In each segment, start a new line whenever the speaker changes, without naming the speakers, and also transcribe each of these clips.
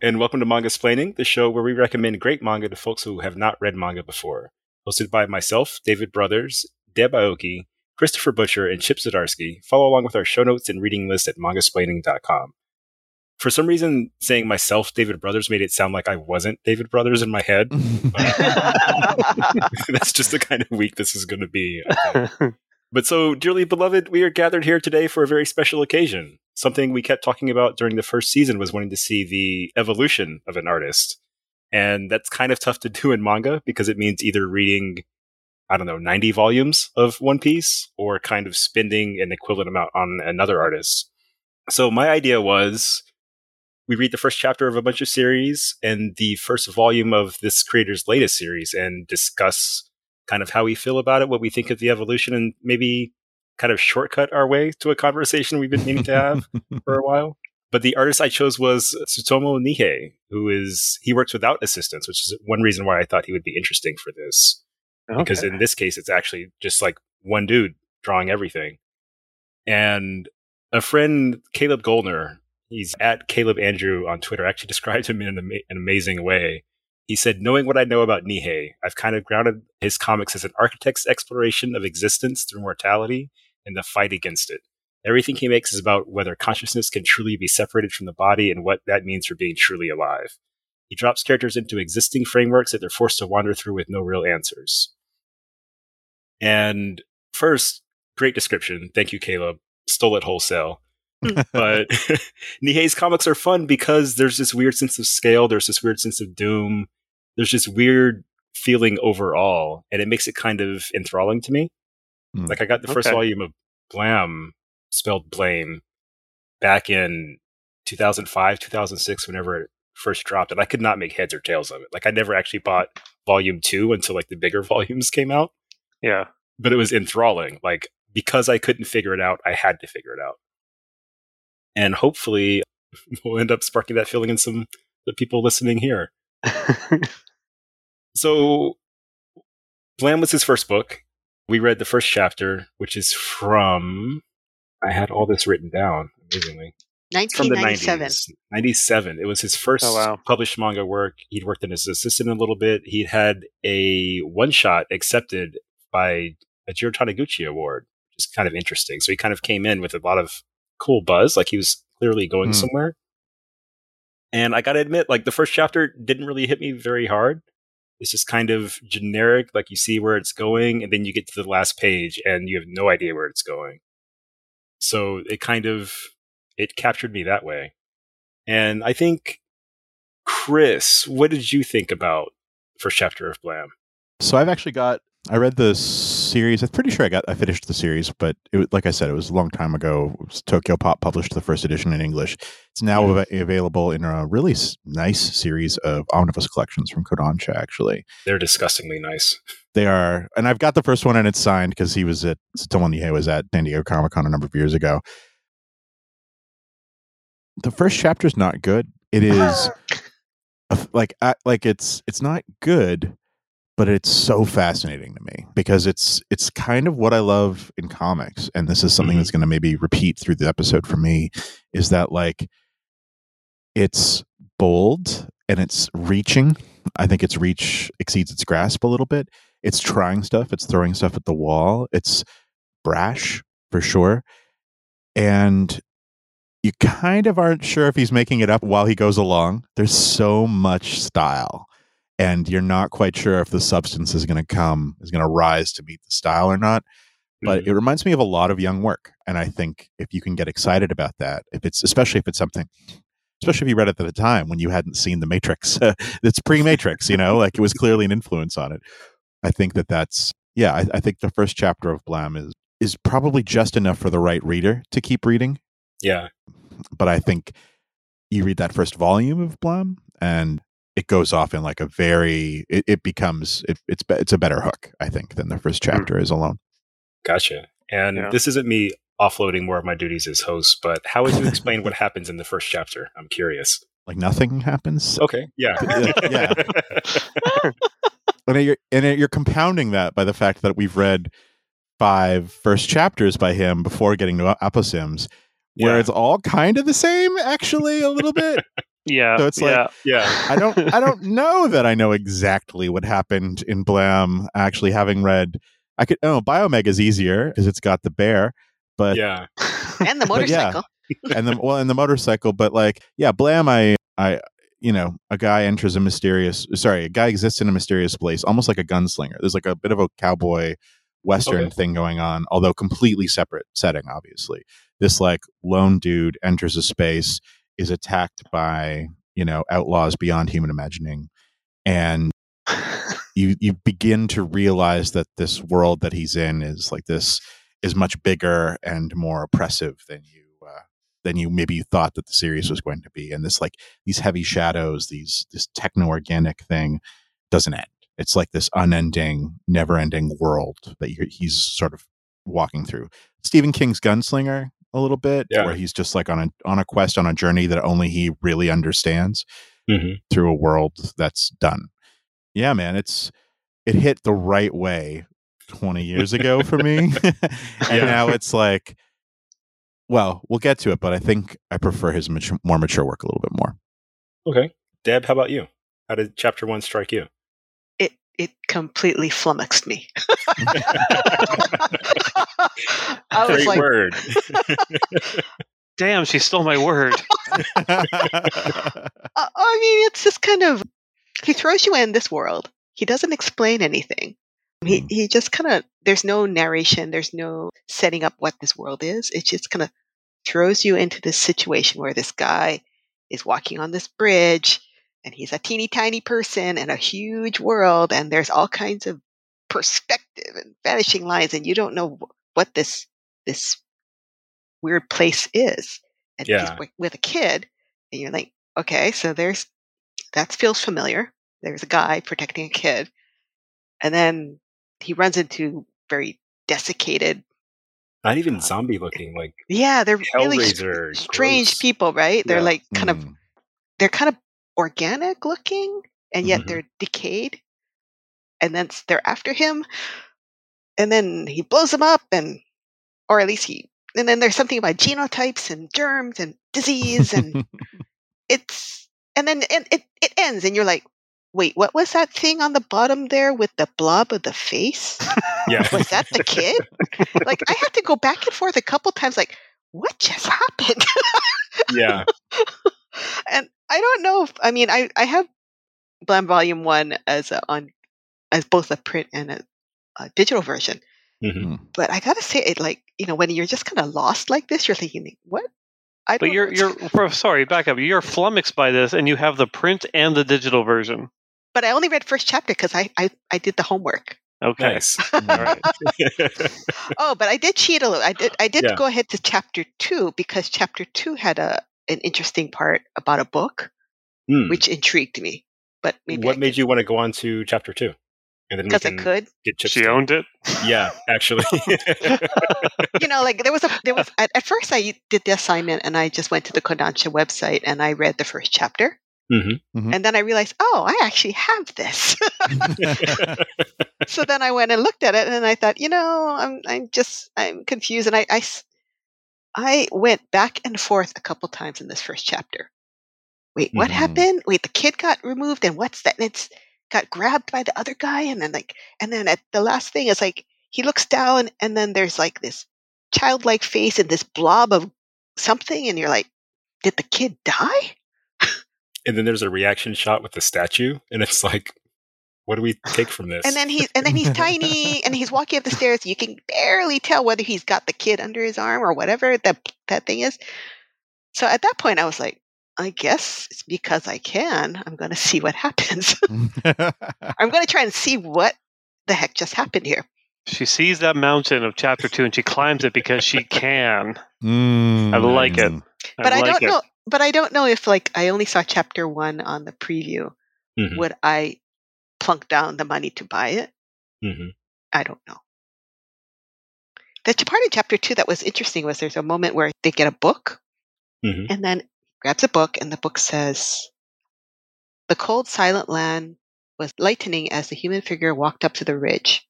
and welcome to Mangasplaining, the show where we recommend great manga to folks who have not read manga before. Hosted by myself, David Brothers, Deb Aoki, Christopher Butcher, and Chip Zdarsky. Follow along with our show notes and reading list at mangasplaining.com. For some reason, saying myself, David Brothers, made it sound like I wasn't David Brothers in my head. That's just the kind of week this is going to be. But so, dearly beloved, we are gathered here today for a very special occasion. Something we kept talking about during the first season was wanting to see the evolution of an artist. And that's kind of tough to do in manga because it means either reading, I don't know, 90 volumes of One Piece or kind of spending an equivalent amount on another artist. So, my idea was we read the first chapter of a bunch of series and the first volume of this creator's latest series and discuss kind of how we feel about it, what we think of the evolution, and maybe kind of shortcut our way to a conversation we've been meaning to have for a while. But the artist I chose was Tsutomu Nihei, who is he works without assistance, which is one reason why I thought he would be interesting for this. Okay. Because in this case, it's actually just like one dude drawing everything. And a friend, Caleb Goldner, he's at Caleb Andrew on Twitter, actually described him in an, ama- an amazing way. He said, knowing what I know about Nihei, I've kind of grounded his comics as an architect's exploration of existence through mortality and the fight against it. Everything he makes is about whether consciousness can truly be separated from the body and what that means for being truly alive. He drops characters into existing frameworks that they're forced to wander through with no real answers. And first, great description. Thank you, Caleb. Stole it wholesale. but Nihei's comics are fun because there's this weird sense of scale, there's this weird sense of doom, there's this weird feeling overall, and it makes it kind of enthralling to me. Mm. Like I got the first okay. volume of Blam, spelled Blame, back in 2005, 2006, whenever it first dropped, and I could not make heads or tails of it. Like I never actually bought volume two until like the bigger volumes came out.
Yeah,
but it was enthralling. Like because I couldn't figure it out, I had to figure it out, and hopefully we'll end up sparking that feeling in some the people listening here. So, Blam was his first book. We read the first chapter, which is from. I had all this written down, amazingly.
1997.
97. It was his first oh, wow. published manga work. He'd worked in as assistant a little bit. He'd had a one shot accepted by a Jiro Taniguchi award, which is kind of interesting. So he kind of came in with a lot of cool buzz, like he was clearly going mm. somewhere. And I got to admit, like the first chapter didn't really hit me very hard. It's just kind of generic, like you see where it's going, and then you get to the last page and you have no idea where it's going. So it kind of it captured me that way. And I think Chris, what did you think about first chapter of Blam?
So I've actually got I read the series. I'm pretty sure I got I finished the series, but it, like I said, it was a long time ago. Tokyo Pop published the first edition in English. It's now av- available in a really s- nice series of omnibus collections from Kodansha. Actually,
they're disgustingly nice.
They are, and I've got the first one, and it's signed because he was at Tomo Nihei was at San Diego Comic Con a number of years ago. The first chapter is not good. It is like like it's it's not good but it's so fascinating to me because it's it's kind of what I love in comics and this is something mm-hmm. that's going to maybe repeat through the episode for me is that like it's bold and it's reaching. I think its reach exceeds its grasp a little bit. It's trying stuff it's throwing stuff at the wall it's brash for sure and you kind of aren't sure if he's making it up while he goes along. There's so much style and you're not quite sure if the substance is going to come is going to rise to meet the style or not but mm-hmm. it reminds me of a lot of young work and i think if you can get excited about that if it's especially if it's something especially if you read it at the time when you hadn't seen the matrix it's pre-matrix you know like it was clearly an influence on it. I think that that's yeah I, I think the first chapter of blam is is probably just enough for the right reader to keep reading.
Yeah.
But i think you read that first volume of blam and it goes off in like a very it, it becomes it, it's it's a better hook i think than the first hmm. chapter mm. is alone
gotcha and yeah. this isn't me offloading more of my duties as host but how would you explain what happens in the first chapter i'm curious
like nothing happens
okay yeah
yeah and you're and you're compounding that by the fact that we've read five first chapters by him before getting to Aposimz where yeah. it's all kind of the same actually a little bit
Yeah.
So it's like-
yeah.
Yeah.
I don't I don't know that I know exactly what happened in Blam. Actually, having read, I could oh Biomeg is easier because it's got the bear, but
Yeah.
and the
But yeah.
motorcycle.
and the well and the motorcycle, but like yeah, Blam. I I you know a guy enters a mysterious sorry a guy exists in a mysterious place, almost like a gunslinger. There's like a bit of a cowboy western
Okay.
thing going on, although completely separate setting. Obviously, this like lone dude enters a space, is attacked by you know outlaws beyond human imagining, and you you begin to realize that this world that he's in is like this is much bigger and more oppressive than you uh, than you maybe you thought that the series was going to be and this like these heavy shadows these this techno organic thing doesn't end. It's like this unending never ending world that you're, he's sort of walking through. Stephen king's gunslinger a little bit
Yeah.
where he's just like on a on a quest on a journey that only he really understands
hmm
through a world that's done. Yeah, man, it's it hit the right way 20 years ago for me. and
Yeah.
now it's like well, we'll get to it, but I think I prefer his mature, more mature work a little bit more.
Okay. Deb, how about you? How did chapter one strike you?
It it completely flummoxed me. I was
Great
like,
word.
Damn, she stole my word.
I mean, it's just kind of he throws you in this world. He doesn't explain anything. He
Mm.
he just kind of there's no narration. There's no setting up what this world is. It just kind of throws you into this situation where this guy is walking on this bridge and he's a teeny tiny person in a huge world and there's all kinds of perspective and vanishing lines and you don't know what this this weird place is and
Yeah.
wi- with a kid and you're like okay so there's that feels familiar there's a guy protecting a kid and then he runs into very desiccated
Not even zombie looking, like
yeah they're really str- strange
gross.
people right they're
Yeah.
like kind of
Mm.
they're kind of organic looking and yet
Mhm.
they're decayed and then they're after him and then he blows them up and or at least he and then there's something about genotypes and germs and disease and it's and then and it, it ends and you're like wait what was that thing on the bottom there with the blob of the face
Yeah.
was that the kid like i had to go back and forth a couple times like what just happened
yeah.
and I don't know if I mean I I have Blam Volume One as a, on as both a print and a, a digital version,
hmm
but I gotta say it like you know when you're just kind of lost like this, you're thinking what I
But
don't
you're you're bro, sorry, back up. You're flummoxed by this, and you have the print and the digital version.
but I only read first chapter because I, I I did the homework.
Okay,
Nice.
all right.
Oh, but I did cheat a little. I did I did
Yeah.
go ahead to chapter two because chapter two had a an interesting part about a book
Hmm.
which intrigued me. But maybe
what made you want to go on to chapter two? And then we
because I could.
get.
She
to-
owned it.
Yeah, actually.
you know, like there was a there was at, at first I did the assignment and I just went to the Kodansha website and I read the first chapter
hmm
Mhm.
and then I realized, oh, I actually have this. so then I went and looked at it and I thought, you know, I'm I'm just I'm confused and I I s- I went back and forth a couple times in this first chapter. Wait, what
Mhm.
happened? Wait, the kid got removed and what's that? And it's got grabbed by the other guy and then like and then at the last thing is like he looks down and then there's like this childlike face and this blob of something and you're like, did the kid die?
and then there's a reaction shot with the statue, and it's like, what do we take from this?
And then he's and then he's tiny and he's walking up the stairs. You can barely tell whether he's got the kid under his arm or whatever that that thing is. So at that point, I was like, I guess it's because I can. I'm going to see what happens. I'm going to try and see what the heck just happened here.
She sees that mountain of chapter two, and she climbs it because she can.
Mm.
I like it. I
But I,
like
don't
it.
know. But I don't know if like I only saw chapter one on the preview.
Mhm,
Would I plunk down the money to buy it?
mhm.
I don't know. The part in chapter two that was interesting was there's a moment where they get a book
Mhm.
and then grabs a book and the book says, The cold, silent land was lightening as the human figure walked up to the ridge.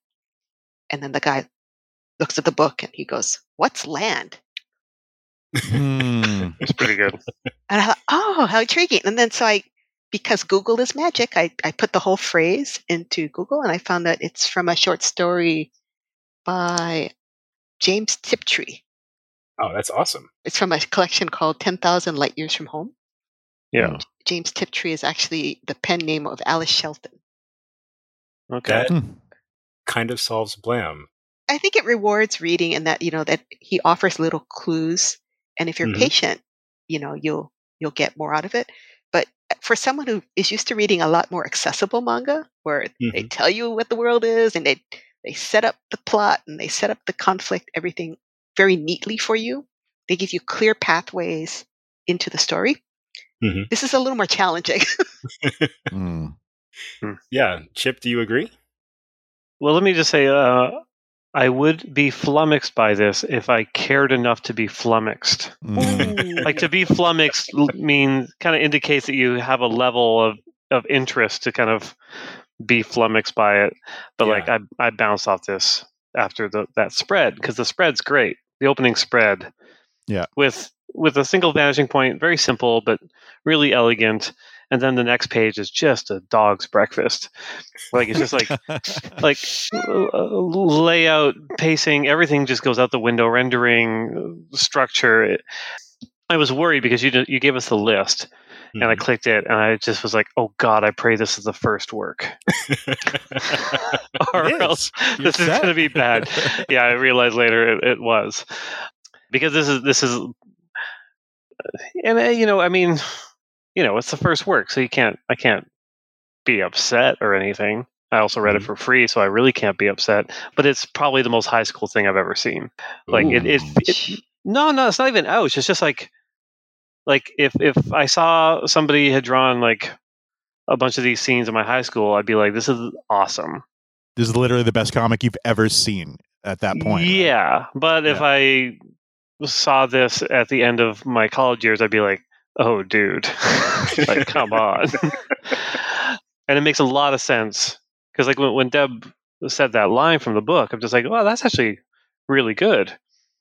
And then the guy looks at the book and he goes, What's land?
Hmm.
It's pretty good.
And I thought, oh, how intriguing. And then so I, because Google is magic, I, I put the whole phrase into Google and I found that it's from a short story by James Tiptree.
Oh, that's awesome.
It's from a collection called 10,000 Light Years from Home.
Yeah.
James Tiptree is actually the pen name of Alice Sheldon.
Okay.
That
Hmm.
kind of solves Blam.
I think it rewards reading and that, you know, that he offers little clues. And if you're
Mhm.
patient, you know, you'll you'll get more out of it. But for someone who is used to reading a lot more accessible manga, where they
Mhm.
tell you what the world is and they they set up the plot and they set up the conflict, everything very neatly for you. They give you clear pathways into the story.
Mhm.
This is a little more challenging.
Hmm.
Yeah, Chip, do you agree?
Well, let me just say, uh, I would be flummoxed by this if I cared enough to be flummoxed.
Hmm.
Like to be flummoxed means kind of indicates that you have a level of, of interest to kind of be flummoxed by it. But like I I bounced off this after the that spread because the spread's great. The opening spread.
Yeah.
With with a single vanishing point, very simple but really elegant. And then the next page is just a dog's breakfast. Like it's just like like layout, pacing, everything just goes out the window. Rendering, structure. I was worried because you you gave us the list, and I
Mhm.
clicked it, and I just was like, "Oh God, I pray this is the first work, or
is.
else
You're
this is going to be bad." yeah, I realized later it, it was because this is this is, and uh, you know, I mean, you know, it's the first work, so you can't, I can't be upset or anything. I also read it
Mhm.
for free, so I really can't be upset. But it's probably the most high school thing I've ever seen. Like it, it, it, no, no, it's not even ouch. It's just like, like if if I saw somebody had drawn like a bunch of these scenes in my high school, I'd be like, this is awesome.
This is literally the best comic you've ever seen at that point. right?
Yeah, but if I saw this at the end of my college years, I'd be like, "Oh, dude, like come on." and it makes a lot of sense because, like, when, when Deb said that line from the book, I'm just like, "Well, that's actually really good."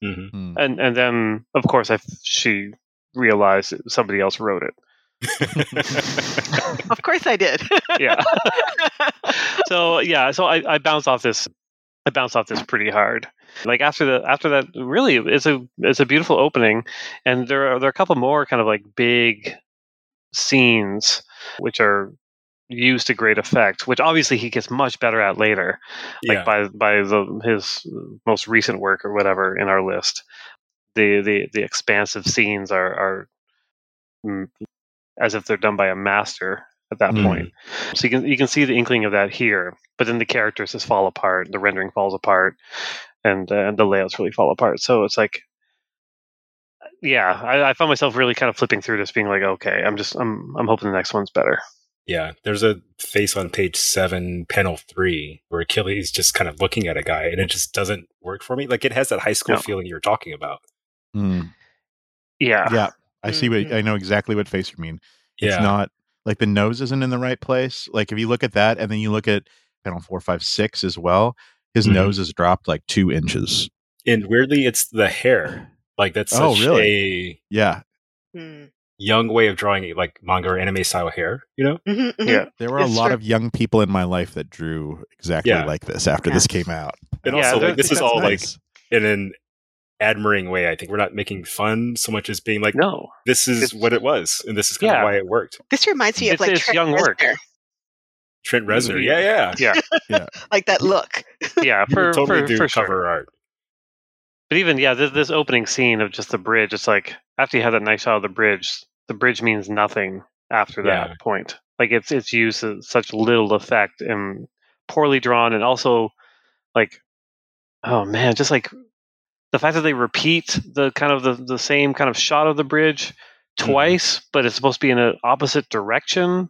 Mhm.
Hmm.
And and then, of course, I she realized that somebody else wrote it.
of course I did.
Yeah. so yeah, so I, I bounced off this. I bounced off this pretty hard. Like after the after that, really, it's a it's a beautiful opening, and there are there are a couple more kind of like big scenes which are used to great effect. Which obviously he gets much better at later, like
yeah.
by by the his most recent work or whatever in our list. The the the expansive scenes are are mm, as if they're done by a master at that
Mm.
point. So you can you can see the inkling of that here, but then the characters just fall apart, the rendering falls apart, and uh, and the layouts really fall apart. So it's like, yeah, I, I found myself really kind of flipping through this, being like, okay, I'm just I'm I'm hoping the next one's better.
Yeah, there's a face on page seven, panel three, where Achilles just kind of looking at a guy, and it just doesn't work for me. Like it has that high school
No.
feeling you're talking about.
Hmm.
Yeah,
Yeah. I see what
Mhm.
I know exactly what face you mean. It's
Yeah,
not like the nose isn't in the right place. Like if you look at that and then you look at panel four, five, six as well, his
Mhm.
nose is dropped like two inches.
and weirdly, it's the hair. Like that's
Oh, really?
a
Yeah.
Hmm.
young way of drawing it, like manga or anime style hair. You know?
Mhm, mhm.
yeah.
There were a lot
true.
of young people in my life that drew exactly
Yeah.
like this after
Yeah.
this came out.
And
Yeah,
also, like this is all
nice.
like in an admiring way. I think we're not making fun so much as being like,
No,
this is
It's-
what it was, and this is kind
Yeah.
of why it worked.
This reminds me of like
it's
Trent
young work.
Trent Reznor,
Yeah.
yeah, yeah,
yeah,
like that look.
yeah,
You
for
totally
for,
do
for
cover
sure.
art.
But even yeah, this, this opening scene of just the bridge, it's like after you have that nice shot of the bridge, the bridge means nothing after that
Yeah.
point. Like it's it's used to such little effect and poorly drawn, and also like oh man, just like the fact that they repeat the kind of the, the same kind of shot of the bridge
Mm-hmm.
twice, but it's supposed to be in an opposite direction.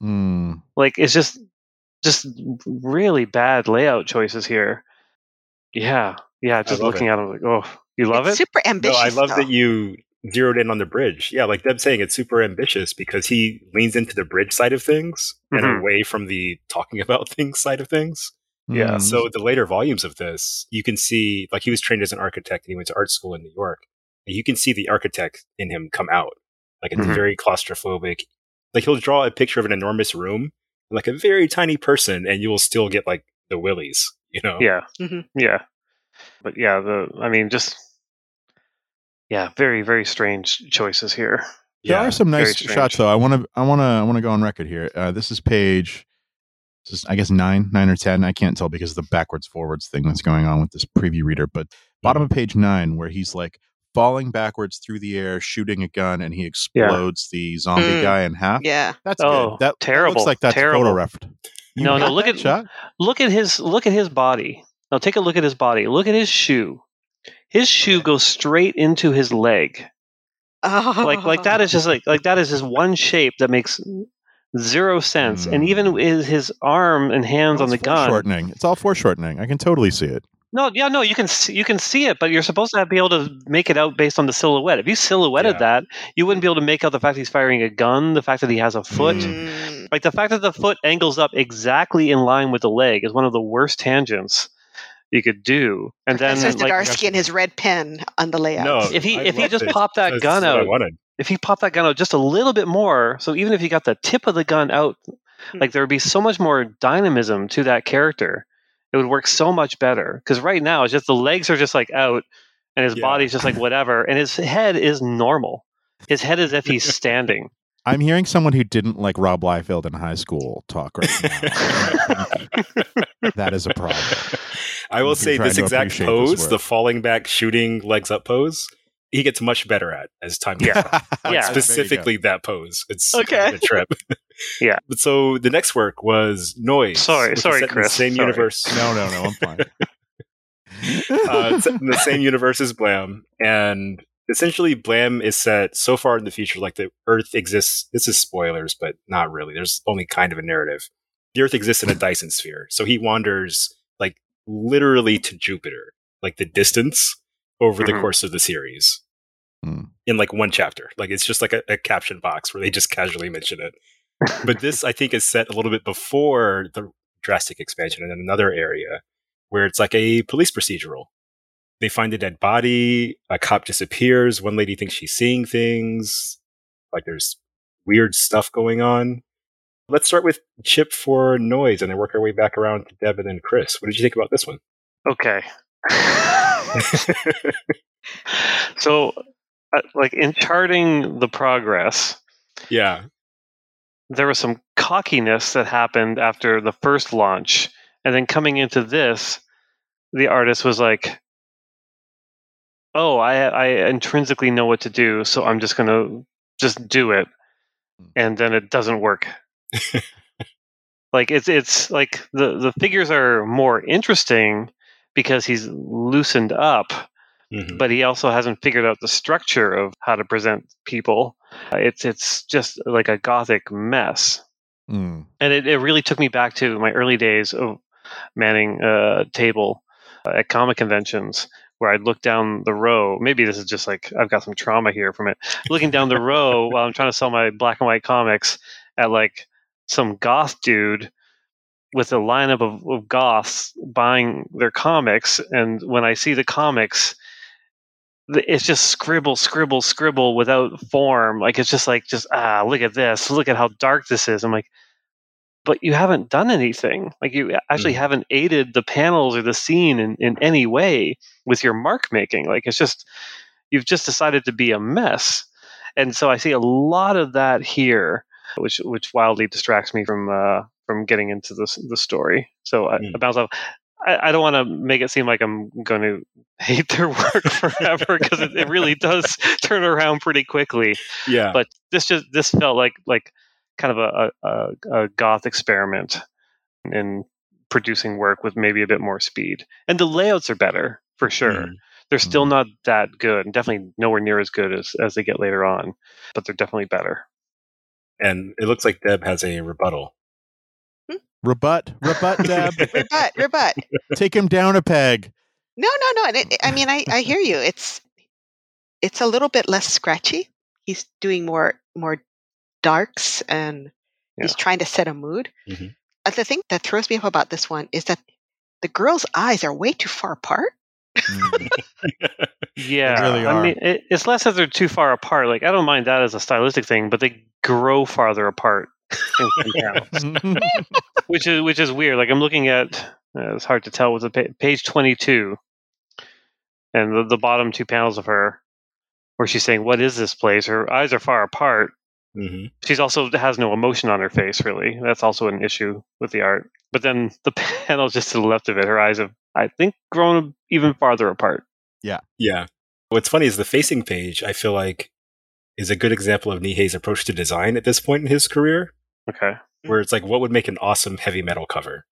Hmm.
Like it's just just really bad layout choices here. Yeah, yeah. Just
love
looking at them, like oh, you love
it's
it.
super
No,
ambitious.
I love
though.
that you zeroed in on the bridge. Yeah, like Deb saying, it's super ambitious because he leans into the bridge side of things and
Mhm.
away from the talking about things side of things.
Yeah,
Hmm.
So the later volumes of this, you can see, like he was trained as an architect and he went to art school in New York, you can see the architect in him come out. Like it's
Mhm.
very claustrophobic. Like he'll draw a picture of an enormous room, like a very tiny person, and you will still get like the willies. You know?
Yeah.
Mhm.
Yeah. But yeah, the I mean just yeah, very very strange choices here.
There
Yeah.
are some
very
nice shots though. I want to I want to I want to go on record here. Uh, this is page this is I guess 9 9 or 10. I can't tell because of the backwards forwards thing that's going on with this preview reader, but bottom of page 9 where he's like falling backwards through the air shooting a gun and he explodes the zombie
Mm.
guy in half.
Yeah.
That's
Oh,
good. That, that
terrible,
looks like that's
terrible.
photo ref.
No, no, look at-
shot.
Look at his look at his body. Now take a look at his body. Look at his shoe. His shoe goes straight into his leg.
Oh.
Like like that is just like like that is just one shape that makes zero sense. And
Mm.
even his his arm and hands on the gun.
foreshortening. It's all foreshortening. I can totally see it.
No, yeah, no, you can see, you can see it, but you're supposed to be able to make it out based on the silhouette. If you silhouetted
Yeah.
that, you wouldn't be able to make out the fact he's firing a gun, the fact that he has a foot.
Mm.
Like the fact that the foot angles up exactly in line with the leg is one of the worst tangents you could do. And then
Professor
like
Zdarsky and his red pen on the layout.
No,
if he
I
if he just
it.
popped that
That's
gun out,
wanted.
If he popped that gun out just a little bit more, so even if he got the tip of the gun out,
Hmm.
like there would be so much more dynamism to that character. It would work so much better because right now it's just the legs are just like out, and his
Yeah.
body's just like whatever, and his head is normal. His head is if he's standing.
I'm hearing someone who didn't like Rob Liefeld in high school talk right now. that is a problem.
I will say this exact
appreciate this
pose, the falling back, shooting legs up pose, he gets much better at as time goes
Yeah.
on.
Yeah.
Like,
There you go.
specifically that pose. It's
Okay.
kind of a trip.
Yeah.
But so the next work was Noise.
Sorry- sorry, Chris.
The same
Sorry.
universe.
No, no, no. I'm fine.
uh, set in the same universe as Blam, and essentially Blam is set so far in the future, like the Earth exists. This is spoilers, but not really. There's only kind of a narrative. The Earth exists in a Dyson sphere, so he wanders like literally to Jupiter, like the distance over the
Mhm.
course of the series.
Hmm.
In like one chapter, like it's just like a, a caption box where they just casually mention it. But this, I think, is set a little bit before the drastic expansion in another area where it's like a police procedural. They find a dead body, a cop disappears, one lady thinks she's seeing things, like there's weird stuff going on. Let's start with Chip for noise and then work our way back around to Devin and Chris. What did you think about this one?
Okay. so, uh, like in charting the progress,
yeah.
there was some cockiness that happened after the first launch, and then coming into this, the artist was like, "Oh, I I intrinsically know what to do, so I'm just gonna just do it," and then it doesn't work. like it's it's like the the figures are more interesting because he's loosened up
Mhm.
but he also hasn't figured out the structure of how to present people. It's it's just like a gothic mess,
Mm.
and it, it really took me back to my early days of manning a table uh, at comic conventions. Where I'd look down the row. Maybe this is just like I've got some trauma here from it. Looking down the row while I'm trying to sell my black and white comics at like some goth dude with a lineup of, of goths buying their comics. And when I see the comics, it's just scribble, scribble, scribble without form. Like it's just like just ah, look at this, look at how dark this is. I'm like, but you haven't done anything. Like you actually
Mhm.
haven't aided the panels or the scene in, in any way with your mark making. Like it's just you've just decided to be a mess. And so I see a lot of that here, which which wildly distracts me from uh, from getting into the the story. So I,
Mm.
I bounce off. I, I don't want to make it seem like I'm going to hate their work forever because it, it really does turn around pretty quickly.
Yeah.
But this just this felt like like kind of a, a, a goth experiment in producing work with maybe a bit more speed. And the layouts are better for sure.
Mhm.
They're still not that good, and definitely nowhere near as good as as they get later on. But they're definitely better.
And it looks like Deb has a rebuttal.
Rebut, rebut, Deb.
rebut, rebut.
Take him down a peg.
No, no, no. And it, I mean, I, I hear you. It's it's a little bit less scratchy. He's doing more more darks, and he's trying to set a mood.
Mhm.
Uh, the thing that throws me off about this one is that the girl's eyes are way too far apart.
Mm.
Yeah,
really
I mean, it, it's less that they're too far apart. Like, I don't mind that as a stylistic thing, but they grow farther apart in some panels, which is which is weird. Like, I'm looking at uh, it's hard to tell with the pa- page 22, and the, the bottom two panels of her, where she's saying, "What is this place?" Her eyes are far apart.
hmm
She's also has no emotion on her face. Really, that's also an issue with the art. But then the panel just to the left of it, her eyes have, I think, grown even farther apart.
Yeah, yeah. What's funny is the facing page, I feel like, is a good example of Nihei's approach to design at this point in his career,
Okay.
where it's like, what would make an awesome heavy metal cover?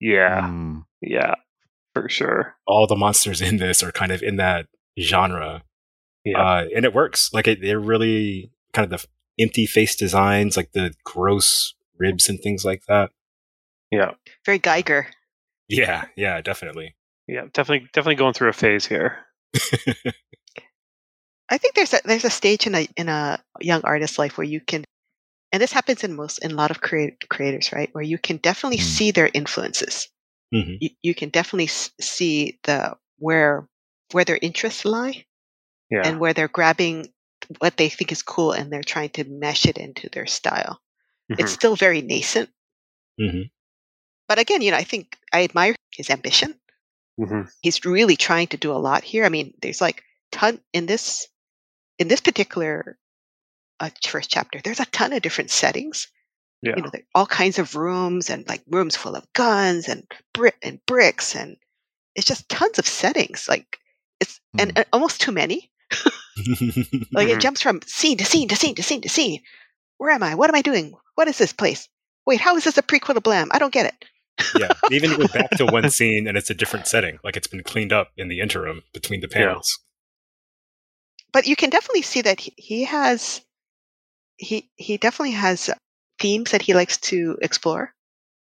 Yeah.
Mm.
Yeah, for sure.
All the monsters in this are kind of in that genre.
Yeah.
Uh, and it works. Like, it, they're really kind of the empty face designs, like the gross ribs and things like that.
yeah.
Very Geiger.
Yeah, yeah, definitely.
Yeah. Definitely definitely going through a phase here.
I think there's a there's a stage in a in a young artist's life where you can, and this happens in most in a lot of create, creators, right? Where you can definitely
Mm.
see their influences.
Mhm.
You, you can definitely s- see the where where their interests lie
Yeah.
and where they're grabbing what they think is cool and they're trying to mesh it into their style. It's
Mhm.
still very nascent,
hmm
but again, you know, I think I admire his ambition.
Mhm.
He's really trying to do a lot here. I mean, there's like ton in this in this particular uh, first chapter. There's a ton of different settings.
Yeah.
You know, there all kinds of rooms and like rooms full of guns and brick and bricks and it's just tons of settings. Like it's and,
Hmm.
and almost too many. Like it jumps from scene to scene to scene to scene to scene. Where am I? What am I doing? What is this place? Wait, how is this a prequel to Blam? I don't get it.
yeah. Even go back to one scene and it's a different setting. Like it's been cleaned up in the interim between the panels.
But you can definitely see that he has he he definitely has themes that he likes to explore.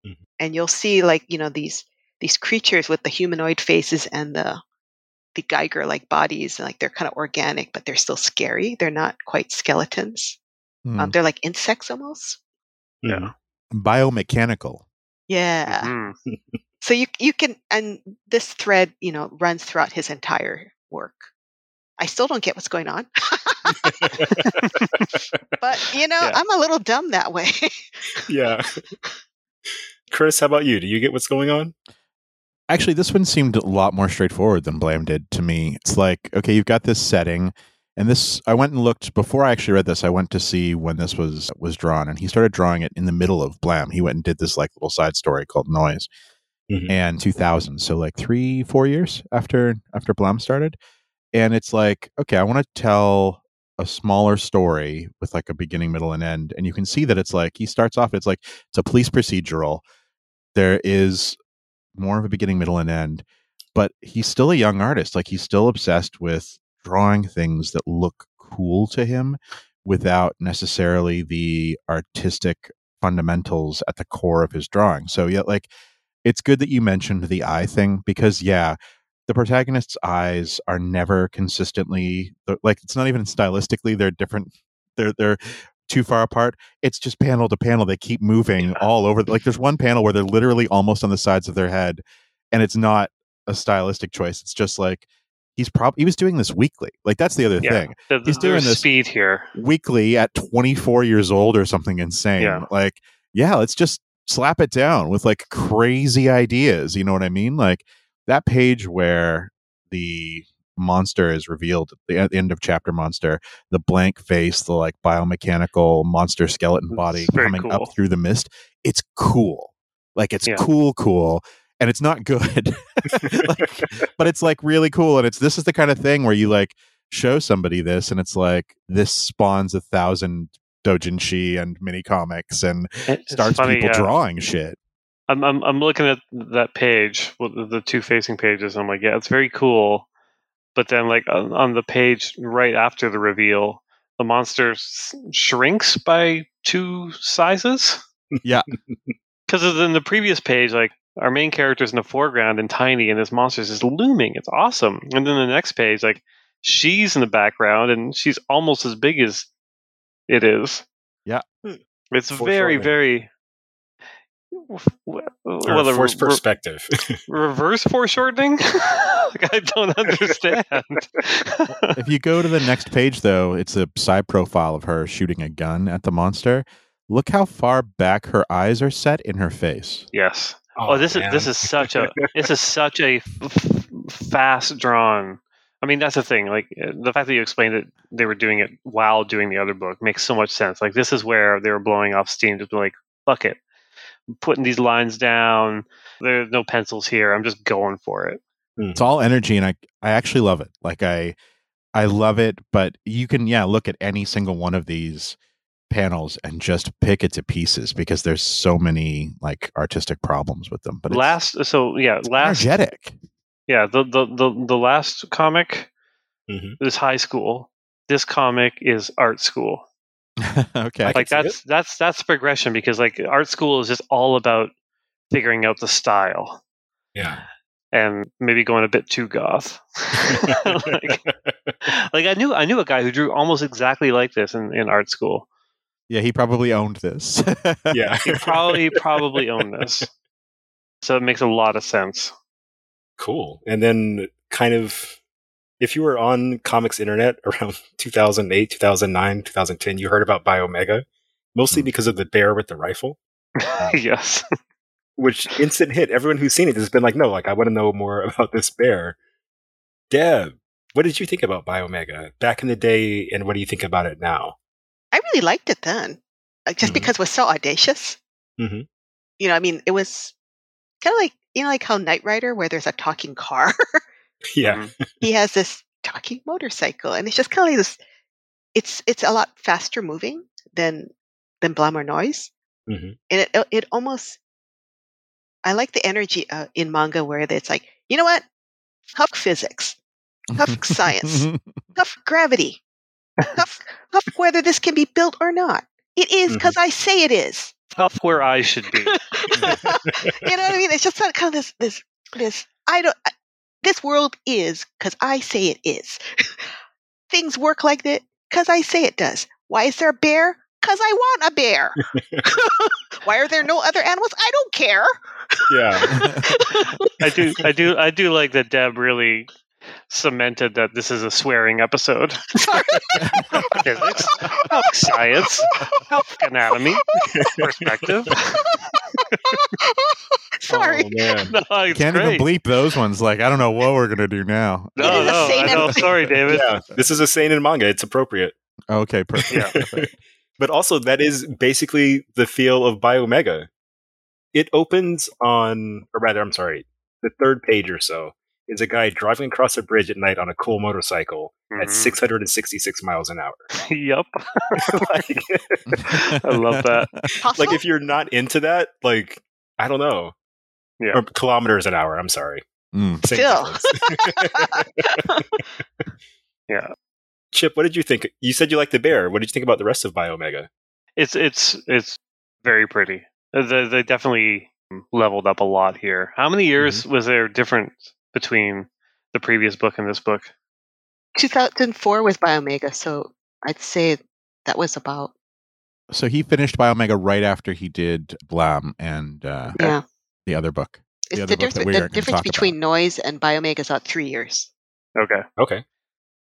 Mhm.
And you'll see like, you know, these these creatures with the humanoid faces and the the Geiger like bodies, like they're kind of organic, but they're still scary. They're not quite skeletons.
Mm.
Um, they're like insects almost.
Yeah.
Biomechanical.
Yeah.
Mhm.
So you you can and this thread, you know, runs throughout his entire work. I still don't get what's going on. but you know,
Yeah.
I'm a little dumb that way.
yeah. Chris, how about you? Do you get what's going on?
Actually, this one seemed a lot more straightforward than Blam did to me. It's like, okay, you've got this setting, and this I went and looked before I actually read this. I went to see when this was was drawn, and he started drawing it in the middle of Blam. He went and did this like little side story called Noise,
Mhm.
and 2000. So like three, four years after after Blam started, and it's like, okay, I want to tell a smaller story with like a beginning, middle, and end, and you can see that it's like he starts off. It's like it's a police procedural. There is more of a beginning, middle, and end. But he's still a young artist. Like he's still obsessed with drawing things that look cool to him without necessarily the artistic fundamentals at the core of his drawing. So yeah, like it's good that you mentioned the eye thing because yeah, the protagonist's eyes are never consistently like it's not even stylistically they're different. They're they're too far apart. It's just panel to panel. They keep moving
Yeah.
all over. Like there's one panel where they're literally almost on the sides of their head, and it's not a stylistic choice. It's just like he's probably he was doing this weekly. Like that's the other
Yeah.
thing.
The- the-
He's doing this-
speed here.
Weekly at 24 years old or something insane.
Yeah.
Like yeah, let's just slap it down with like crazy ideas. You know what I mean? Like that page where the monster is revealed at the, end of chapter monster the blank face the like biomechanical monster skeleton body coming
cool.
up through the mist it's cool like it's
Yeah.
cool cool and it's not good like, but it's like really cool and it's this is the kind of thing where you like show somebody this and it's like this spawns a thousand dojinshi and mini comics and
It's
starts
funny,
people
yeah.
drawing shit
I'm, I'm I'm looking at that page, well, the, the two facing pages. And I'm like, yeah, it's very cool. But then, like on, on the page right after the reveal, the monster s- shrinks by two sizes.
Yeah.
Because in the previous page, like our main character is in the foreground and tiny, and this monster's just looming. It's awesome. And then the next page, like she's in the background and she's almost as big as it is.
Yeah.
Hmm.
It's
Foreshortening.
very, very Well,
Or
the
forced
re-
perspective.
reverse foreshortening? like, I don't understand.
if you go to the next page, though, it's a side profile of her shooting a gun at the monster. Look how far back her eyes are set in her face.
yes. Oh, this is this is such a this is such a f- f- fast drawn. I mean, that's the thing. Like uh, the fact that you explained that they were doing it while doing the other book makes so much sense. Like this is where they were blowing off steam, just be like, "Fuck it, I'm putting these lines down. There's no pencils here. I'm just going for it."
It's all energy, and I I actually love it. Like I I love it, but you can yeah look at any single one of these panels and just pick it to pieces because there's so many like artistic problems with them. But it's
last, so yeah, last,
energetic.
yeah, the the the, the last comic
Mhm.
is high school. This comic is art school.
okay.
Like
see
that's that's that's progression because like art school is just all about figuring out the style
Yeah.
and maybe going a bit too goth. like, like I knew I knew a guy who drew almost exactly like this in, in art school.
yeah, he probably owned this.
yeah.
He probably probably owned this. So it makes a lot of sense.
Cool. And then kind of if you were on comics internet around 2008, 2009, 2010, you heard about Biomega, mostly
Hmm.
because of the bear with the rifle,
yes.
which instant hit. Everyone who's seen it has been like, no, like I want to know more about this bear. Deb, what did you think about Biomega back in the day and what do you think about it now?
I really liked it then, like, just
Mhm.
because it was so audacious.
Mhm.
You know, I mean, it was kind of like you know, like how Knight Rider, where there's a talking car,
Yeah.
Mhm.
he has this talking motorcycle, and it's just kind of like this. It's it's a lot faster moving than than Blam or Noise,
Mhm.
and it it almost. I like the energy uh, in manga where it's like, you know what, huff physics, huff science, huff gravity, huff huff whether this can be built or not. It is because I say it is.
Huff where I should be.
you know what I mean? It's just kind of this this this I don't this world is because I say it is. Things work like that because I say it does. Why is there a bear? Because I want a bear. Why are there no other animals? I don't care.
Yeah.
I do I do I do like that Deb really cemented that this is a swearing episode. Physics, health science, health anatomy, perspective.
Sorry.
Oh, man.
No, it's
Can't
great.
even bleep those ones. Like I don't know what we're gonna do now.
No, no, I know. Sorry, David.
Yeah. This is a seinen manga. It's appropriate.
Okay, perfect.
Yeah.
but also that is basically the feel of Biomega. It opens on, or rather, I'm sorry, the third page or so is a guy driving across a bridge at night on a cool motorcycle at
Mhm.
666 miles an hour.
Yep.
like,
I love that.
Possible?
like if you're not into that, like I don't know,
Yeah.
or kilometers an hour. I'm sorry.
Mm.
Still.
Yeah.
Chip, what did you think? You said you liked the bear. What did you think about the rest of Biomega?
It's it's it's very pretty. They, they definitely leveled up a lot here. How many years was there difference between the previous book and this book?
2004 was Biomega, so I'd say that was about
So he finished Biomega right after he did Blam and uh,
yeah.
The other book.
It's
other
the,
book
difference
that we
the difference
talk
between Noise and Biomega is about three years.
Okay.
Okay.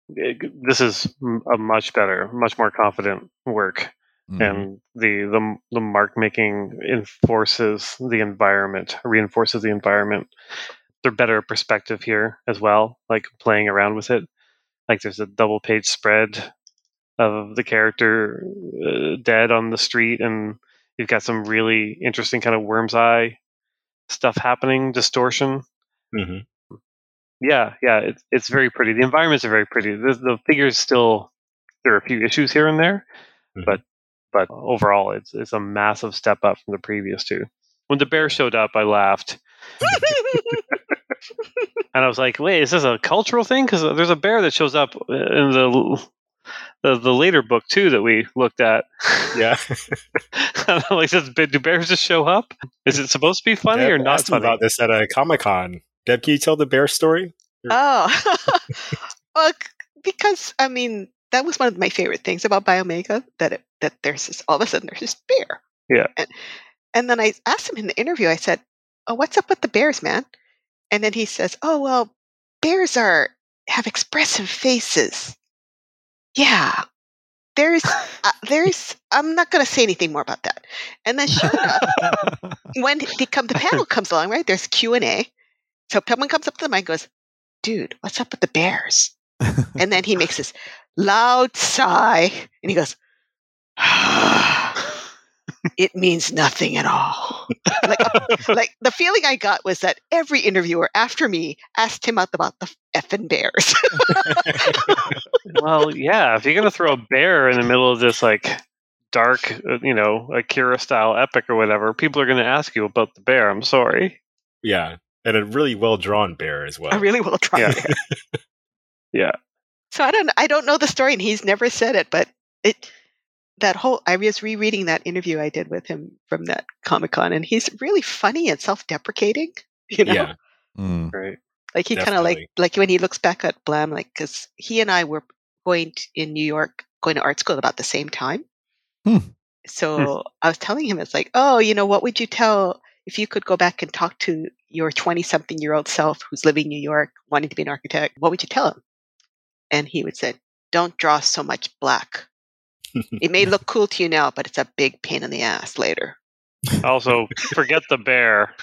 It- this is a much better, much more confident work,
Mhm.
and the the the mark making enforces the environment, reinforces the environment. They're better perspective here as well, like playing around with it. Like there's a double page spread of the character uh, dead on the street, and you've got some really interesting kind of worm's eye stuff happening, distortion.
Hmm
yeah yeah it's, it's very pretty. The environments are very pretty. The, the figures still there are a few issues here and there
Mhm.
but but overall it's it's a massive step up from the previous two. When the bear showed up i laughed. And i was like wait is this a cultural thing? Because there's a bear that shows up in the the, the later book too that we looked at
Yeah.
And I'm like does, do bears just show up is it supposed to be funny
Deb
or not
asked him
funny
about this at a Comic Con. Deb, can you tell the bear story?
Oh, well, because I mean that was one of my favorite things about Biomega that it, that there's this all of a sudden there's this bear.
Yeah.
and And then I asked him in the interview, I said, Oh, what's up with the bears, man? And then he says, Oh, well, bears are have expressive faces. Yeah. There's uh, there's I'm not gonna say anything more about that. And then sure enough, when come, the panel comes along, right? There's Q and A. So someone comes up to the mic and goes, "Dude, what's up with the Bears?" And then he makes this loud sigh, and he goes, "It means nothing at all." like, like the feeling I got was that every interviewer after me asked him out about the effing Bears.
well, yeah, if you're gonna throw a bear in the middle of this like dark, uh, you know, Akira style epic or whatever, people are going to ask you about the bear. I'm sorry.
Yeah, and a really well drawn bear as well.
A really well drawn
Yeah.
bear.
Yeah.
So I don't I don't know the story and he's never said it, but it that whole I was rereading that interview I did with him from that Comic Con and he's really funny and self deprecating. You know?
Yeah,
Mm.
Right.
Like he kind of like like when he looks back at Blame!, like because he and I were going to, in New York, going to art school about the same time.
Hmm.
So I was telling him, it's like, oh, you know, what would you tell if you could go back and talk to your twenty-something-year-old self who's living in New York, wanting to be an architect? What would you tell him? And he would say, "Don't draw so much black. It may look cool to you now, but it's a big pain in the ass later."
Also, forget the bear.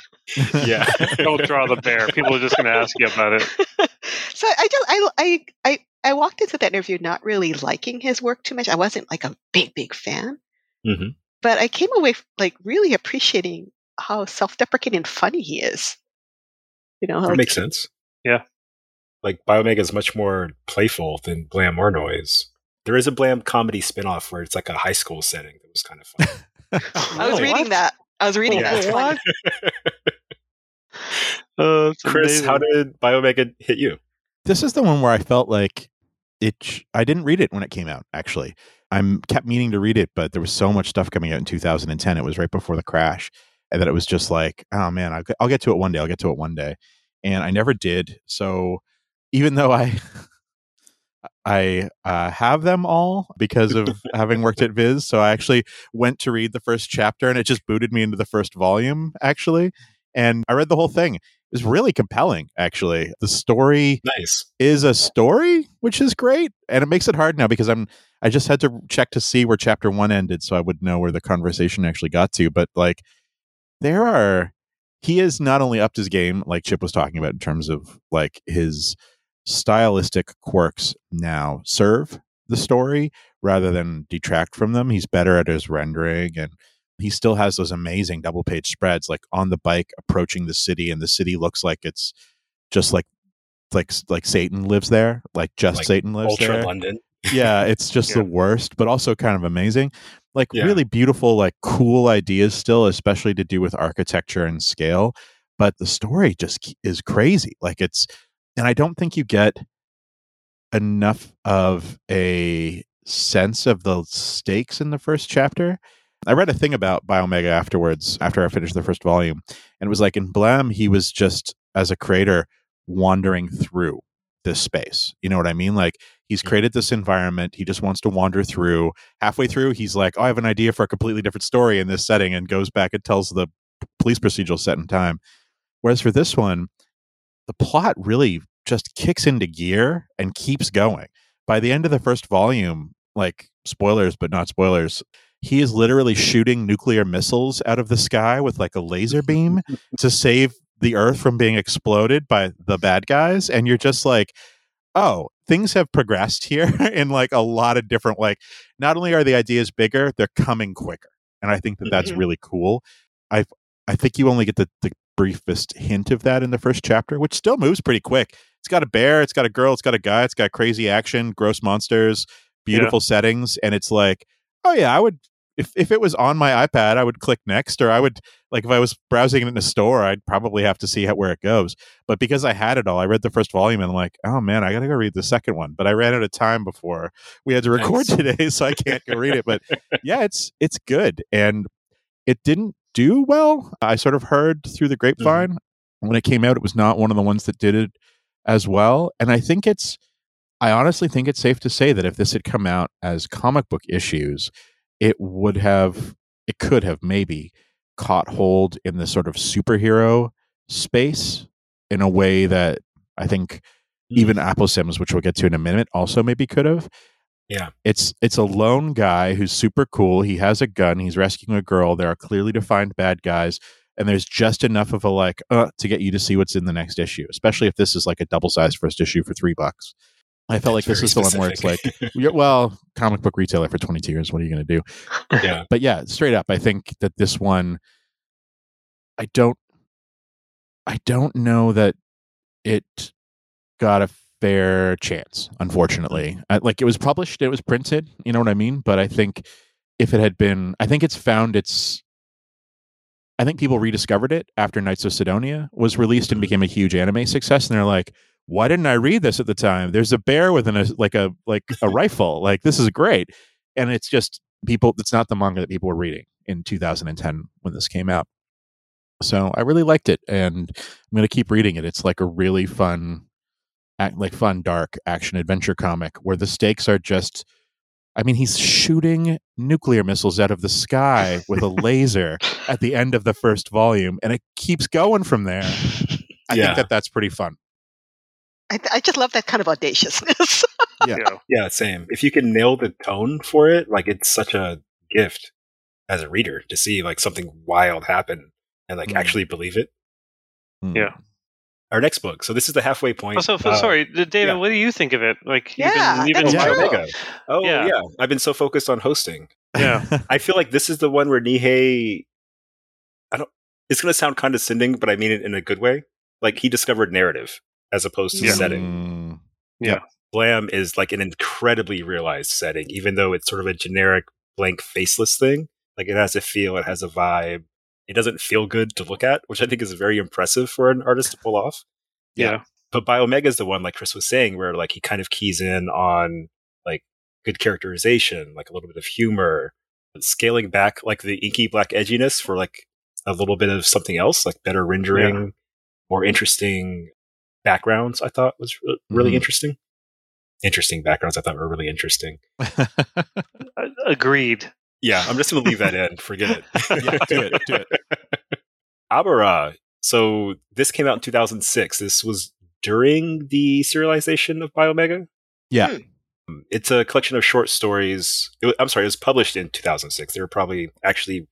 yeah.
Don't draw the bear. People are just going to ask you about it.
so I just I I I I walked into that interview not really liking his work too much. I wasn't like a big big fan,
hmm
but I came away like really appreciating how self-deprecating and funny he is. You know,
That
like,
makes sense.
Yeah.
Like Biomega is much more playful than Blame! or Noise. There is a Blame! comedy spin-off where it's like a high school setting that was kind of fun.
I was
Oh,
reading
what?
that. I was reading
Yeah.
that. It's.
Uh, it's
Chris, how
amazing.
did Biomega hit you?
This is the one where I felt like it. sh- I didn't read it when it came out. Actually, I'm kept meaning to read it, but there was so much stuff coming out in 2010. It was right before the crash, and that it was just like, oh man, I'll, I'll get to it one day. I'll get to it one day, and I never did. So even though I. I uh, have them all because of having worked at Viz. So I actually went to read the first chapter, and it just booted me into the first volume. Actually, and I read the whole thing. It was really compelling. Actually, the story
Nice.
is a story, which is great, and it makes it hard now because I'm I just had to check to see where chapter one ended, so I would know where the conversation actually got to. But like, there are he is not only upped his game, like Chip was talking about, in terms of like his stylistic quirks now serve the story rather than detract from them. He's better at his rendering and he still has those amazing double page spreads like on the bike approaching the city and the city looks like it's just like like like Satan lives there, like just
Like
Satan lives
Ultra
there.
London.
yeah, it's just
Yeah.
the worst, but also kind of amazing. Like
Yeah.
really beautiful, like cool ideas still, especially to do with architecture and scale. But the story just is crazy. Like it's, and I don't think you get enough of a sense of the stakes in the first chapter. I read a thing about Biomega afterwards, after I finished the first volume, and it was like in Blame!, he was just as a creator wandering through this space. You know what I mean? Like he's created this environment. He just wants to wander through. Halfway through, he's like, "Oh, I have an idea for a completely different story in this setting," and goes back and tells the police procedural set in time. Whereas for this one, the plot really just kicks into gear and keeps going. By the end of the first volume, like spoilers, but not spoilers, he is literally shooting nuclear missiles out of the sky with like a laser beam to save the earth from being exploded by the bad guys. And you're just like, oh, things have progressed here in like a lot of different, like, not only are the ideas bigger, they're coming quicker. And I think that that's
Mhm.
really cool. I I think you only get the briefest hint of that in the first chapter, which still moves pretty quick. It's got a bear, it's got a girl, it's got a guy, it's got crazy action, gross monsters, beautiful settings, and it's like, oh yeah, I would if if it was on my iPad, I would click next, or I would like if I was browsing it in a store, I'd probably have to see how, where it goes. But because I had it all, I read the first volume and I'm like, oh man, I gotta go read the second one. But I ran out of time before we had to record
Nice.
today, so I can't go read it. But yeah, it's it's good, and it didn't do well. I sort of heard through the mm-hmm. grapevine when it came out, it was not one of the ones that did it as well. And I think it's, I honestly think it's safe to say that if this had come out as comic book issues, it would have, it could have maybe caught hold in the sort of superhero space in a way that I think mm. even Aposimz, which we'll get to in a minute, also maybe could have.
Yeah.
It's it's a lone guy who's super cool. He has a gun. He's rescuing a girl. There are clearly defined bad guys, and there's just enough of a like uh, to get you to see what's in the next issue. Especially if this is like a double sized first issue for three bucks. I felt like this is the one where it's like, well, comic book retailer for 22 years. What are you going to do?
yeah.
But yeah, straight up, I think that this one, I don't, I don't know that it got a fair chance. Unfortunately, I, like it was published, it was printed. You know what I mean? But I think if it had been, I think it's found its. I think people rediscovered it after Knights of Sidonia was released and became a huge anime success, and they're like, "Why didn't I read this at the time? There's a bear with an, a like a like a rifle. Like this is great." And it's just people. It's not the manga that people were reading in 2010 when this came out. So I really liked it, and I'm going to keep reading it. It's like a really fun, act, like fun, dark action adventure comic where the stakes are just. I mean, he's shooting nuclear missiles out of the sky with a laser at the end of the first volume, and it keeps going from there. I
Yeah.
think that that's pretty fun.
I, I just love that kind of audaciousness.
Yeah.
Yeah.
Yeah, same. If you can nail the tone for it, like it's such a gift as a reader to see like something wild happen and like
Mm.
actually believe it.
Hmm.
Yeah.
Our next book. So this is the halfway point.
Oh, so, so
Uh,
sorry, David.
yeah.
What do you think of it? Like,
Yeah,
you've been,
that's
you've
Oh,
been
true.
Oh
Yeah.
yeah. I've been so focused on hosting.
Yeah.
I feel like this is the one where Nihei. I don't. It's going to sound condescending, but I mean it in a good way. Like he discovered narrative as opposed to
Yeah.
setting.
Mm,
Blame! is like an incredibly realized setting, even though it's sort of a generic blank faceless thing. Like it has a feel, it has a vibe. It doesn't feel good to look at, which I think is very impressive for an artist to pull off.
yeah.
But Biomega is the one, like Chris was saying, where like he kind of keys in on like good characterization, like a little bit of humor, scaling back like the inky black edginess for like a little bit of something else, like better rendering, more interesting backgrounds. I thought was re- really
Mhm.
interesting. Interesting backgrounds. I thought were really interesting.
Agreed.
Yeah, I'm just going to leave that in. Forget it.
Yeah, do it, do it.
Abara. So this came out in 2006. This was during the serialization of Biomega.
yeah.
Um, It's a collection of short stories. It was, I'm sorry, it was published in 2006. They were probably actually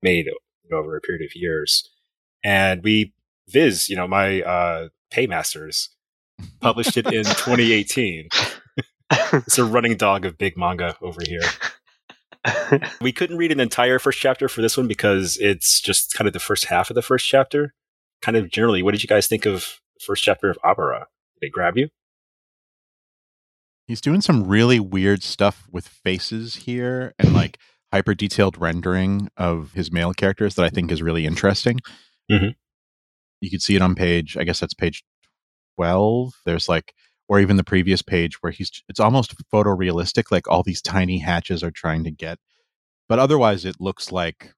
made you know, over a period of years. And we, Viz, you know, my uh, paymasters, published it in 2018. It's a running dog of big manga over here. We couldn't read an entire first chapter for this one because it's just kind of the first half of the first chapter. Kind of generally, what did you guys think of the first chapter of Abara? Did it grab you?
He's doing some really weird stuff with faces here and like hyper detailed rendering of his male characters that I think is really interesting.
Mhm.
You could see it on page, I guess that's page 12. There's like, or even the previous page where he's, it's almost photorealistic, like all these tiny hatches are trying to get. But otherwise, it looks like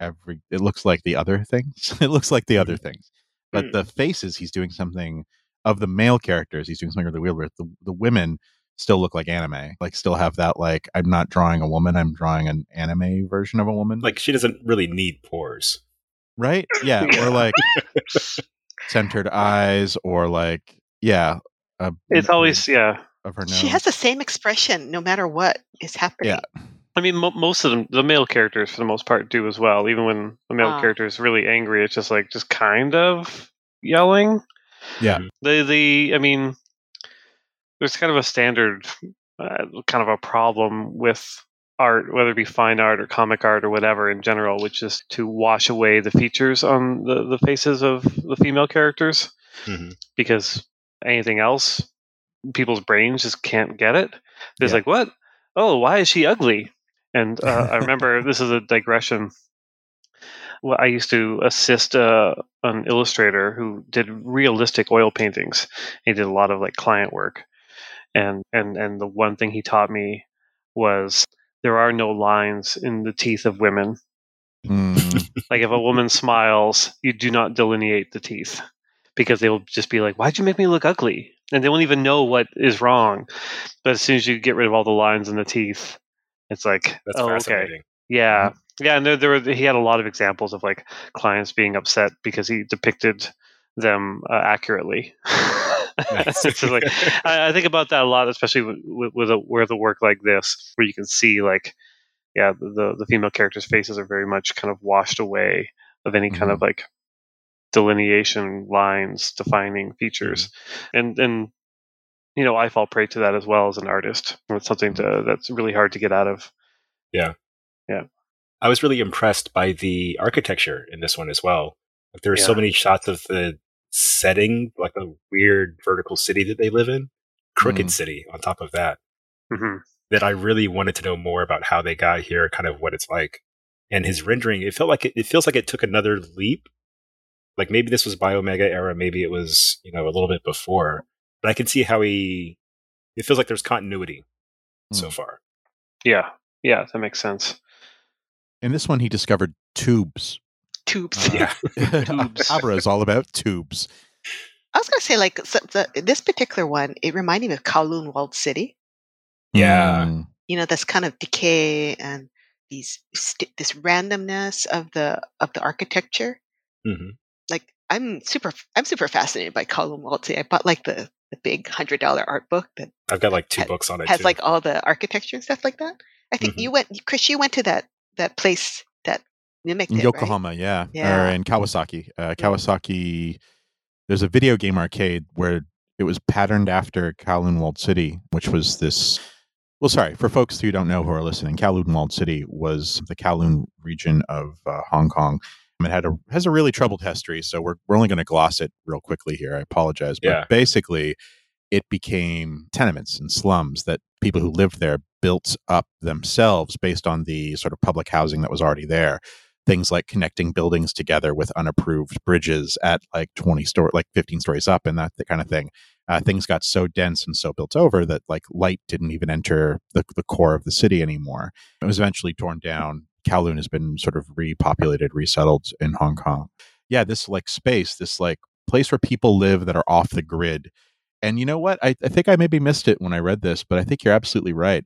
every, it looks like the other things. it looks like the other things. But
Mm.
the faces, he's doing something of the male characters, he's doing something really weird with. The, the women, still look like anime like still have that like i'm not drawing a woman i'm drawing an anime version of a woman
Like, she doesn't really need pores.
right yeah
Yeah.
or like centered eyes or like yeah a
it's always yeah.
of her nose
She has the same expression no matter what is happening.
Yeah.
I mean, mo- most of them, the male characters for the most part, do as well. Even when the male character is really angry, it's just like just kind of yelling.
Yeah.
The the I mean, there's kind of a standard, uh, kind of a problem with art, whether it be fine art or comic art or whatever in general, which is to wash away the features on the the faces of the female characters
Mhm.
because anything else, people's brains just can't get it. It's
Yeah.
like, what? Oh, why is she ugly? And uh, I remember this is a digression. Well, I used to assist uh, an illustrator who did realistic oil paintings. He did a lot of like client work, and and and the one thing he taught me was there are no lines in the teeth of women.
Mm,
Like if a woman smiles, you do not delineate the teeth because they will just be like, "Why'd you make me look ugly?" And they won't even know what is wrong. But as soon as you get rid of all the lines and the teeth, it's like,
That's
"Oh, okay, yeah." Yeah, and there, there were, he had a lot of examples of like clients being upset because he depicted them uh, accurately. It's like I, I think about that a lot, especially with, with, with a with a work like this, where you can see like, yeah, the the female characters' faces are very much kind of washed away of any kind of like delineation lines, defining features, and and you know I fall prey to that as well as an artist. It's something to, that's really hard to get out of. Yeah. Yeah.
I was really impressed by the architecture in this one as well. Like there were so many shots of the setting, like a weird vertical city that they live in, crooked
Mhm.
city on top of that,
hmm
that I really wanted to know more about how they got here, kind of what it's like. And his rendering, it felt like it, it feels like it took another leap. Like maybe this was Biomega era, maybe it was, you know, a little bit before. But I can see how he it feels like there's continuity so
Hmm.
far.
Yeah, yeah, that makes sense.
In this one, he discovered tubes.
Tubes.
Uh,
Yeah.
Tubes.
Abara is all about tubes.
I was gonna say like so, the, this particular one, it reminded me of Kowloon Walled City.
Yeah.
Mm.
You know, this kind of decay and these st- this randomness of the of the architecture.
hmm
Like I'm super I'm super fascinated by Kowloon Walled City. I bought like the the big hundred dollar art book that
I've got like two
Has-
books on it.
has
too.
like all the architecture and stuff like that. I think
Mhm.
you went, Chris. You went to that that place that mimicked
In
it, right?
Yokohama, yeah.
Yeah.
Or in Kawasaki. Uh, Kawasaki, there's a video game arcade where it was patterned after Kowloon Walled City, which was this. Well, sorry, for folks who don't know who are listening, Kowloon Walled City was the Kowloon region of uh, Hong Kong. It had a, has a really troubled history, so we're, we're only going to gloss it real quickly here. I apologize. But
Yeah.
basically, it became tenements and slums that people who lived there built up themselves based on the sort of public housing that was already there things like connecting buildings together with unapproved bridges at like 20 story like 15 stories up and that, that kind of thing uh, things got so dense and so built over that like light didn't even enter the, the core of the city anymore it was eventually torn down kowloon has been sort of repopulated resettled in hong kong yeah this like space this like place where people live that are off the grid and you know what I, I think i maybe missed it when i read this but i think you're absolutely right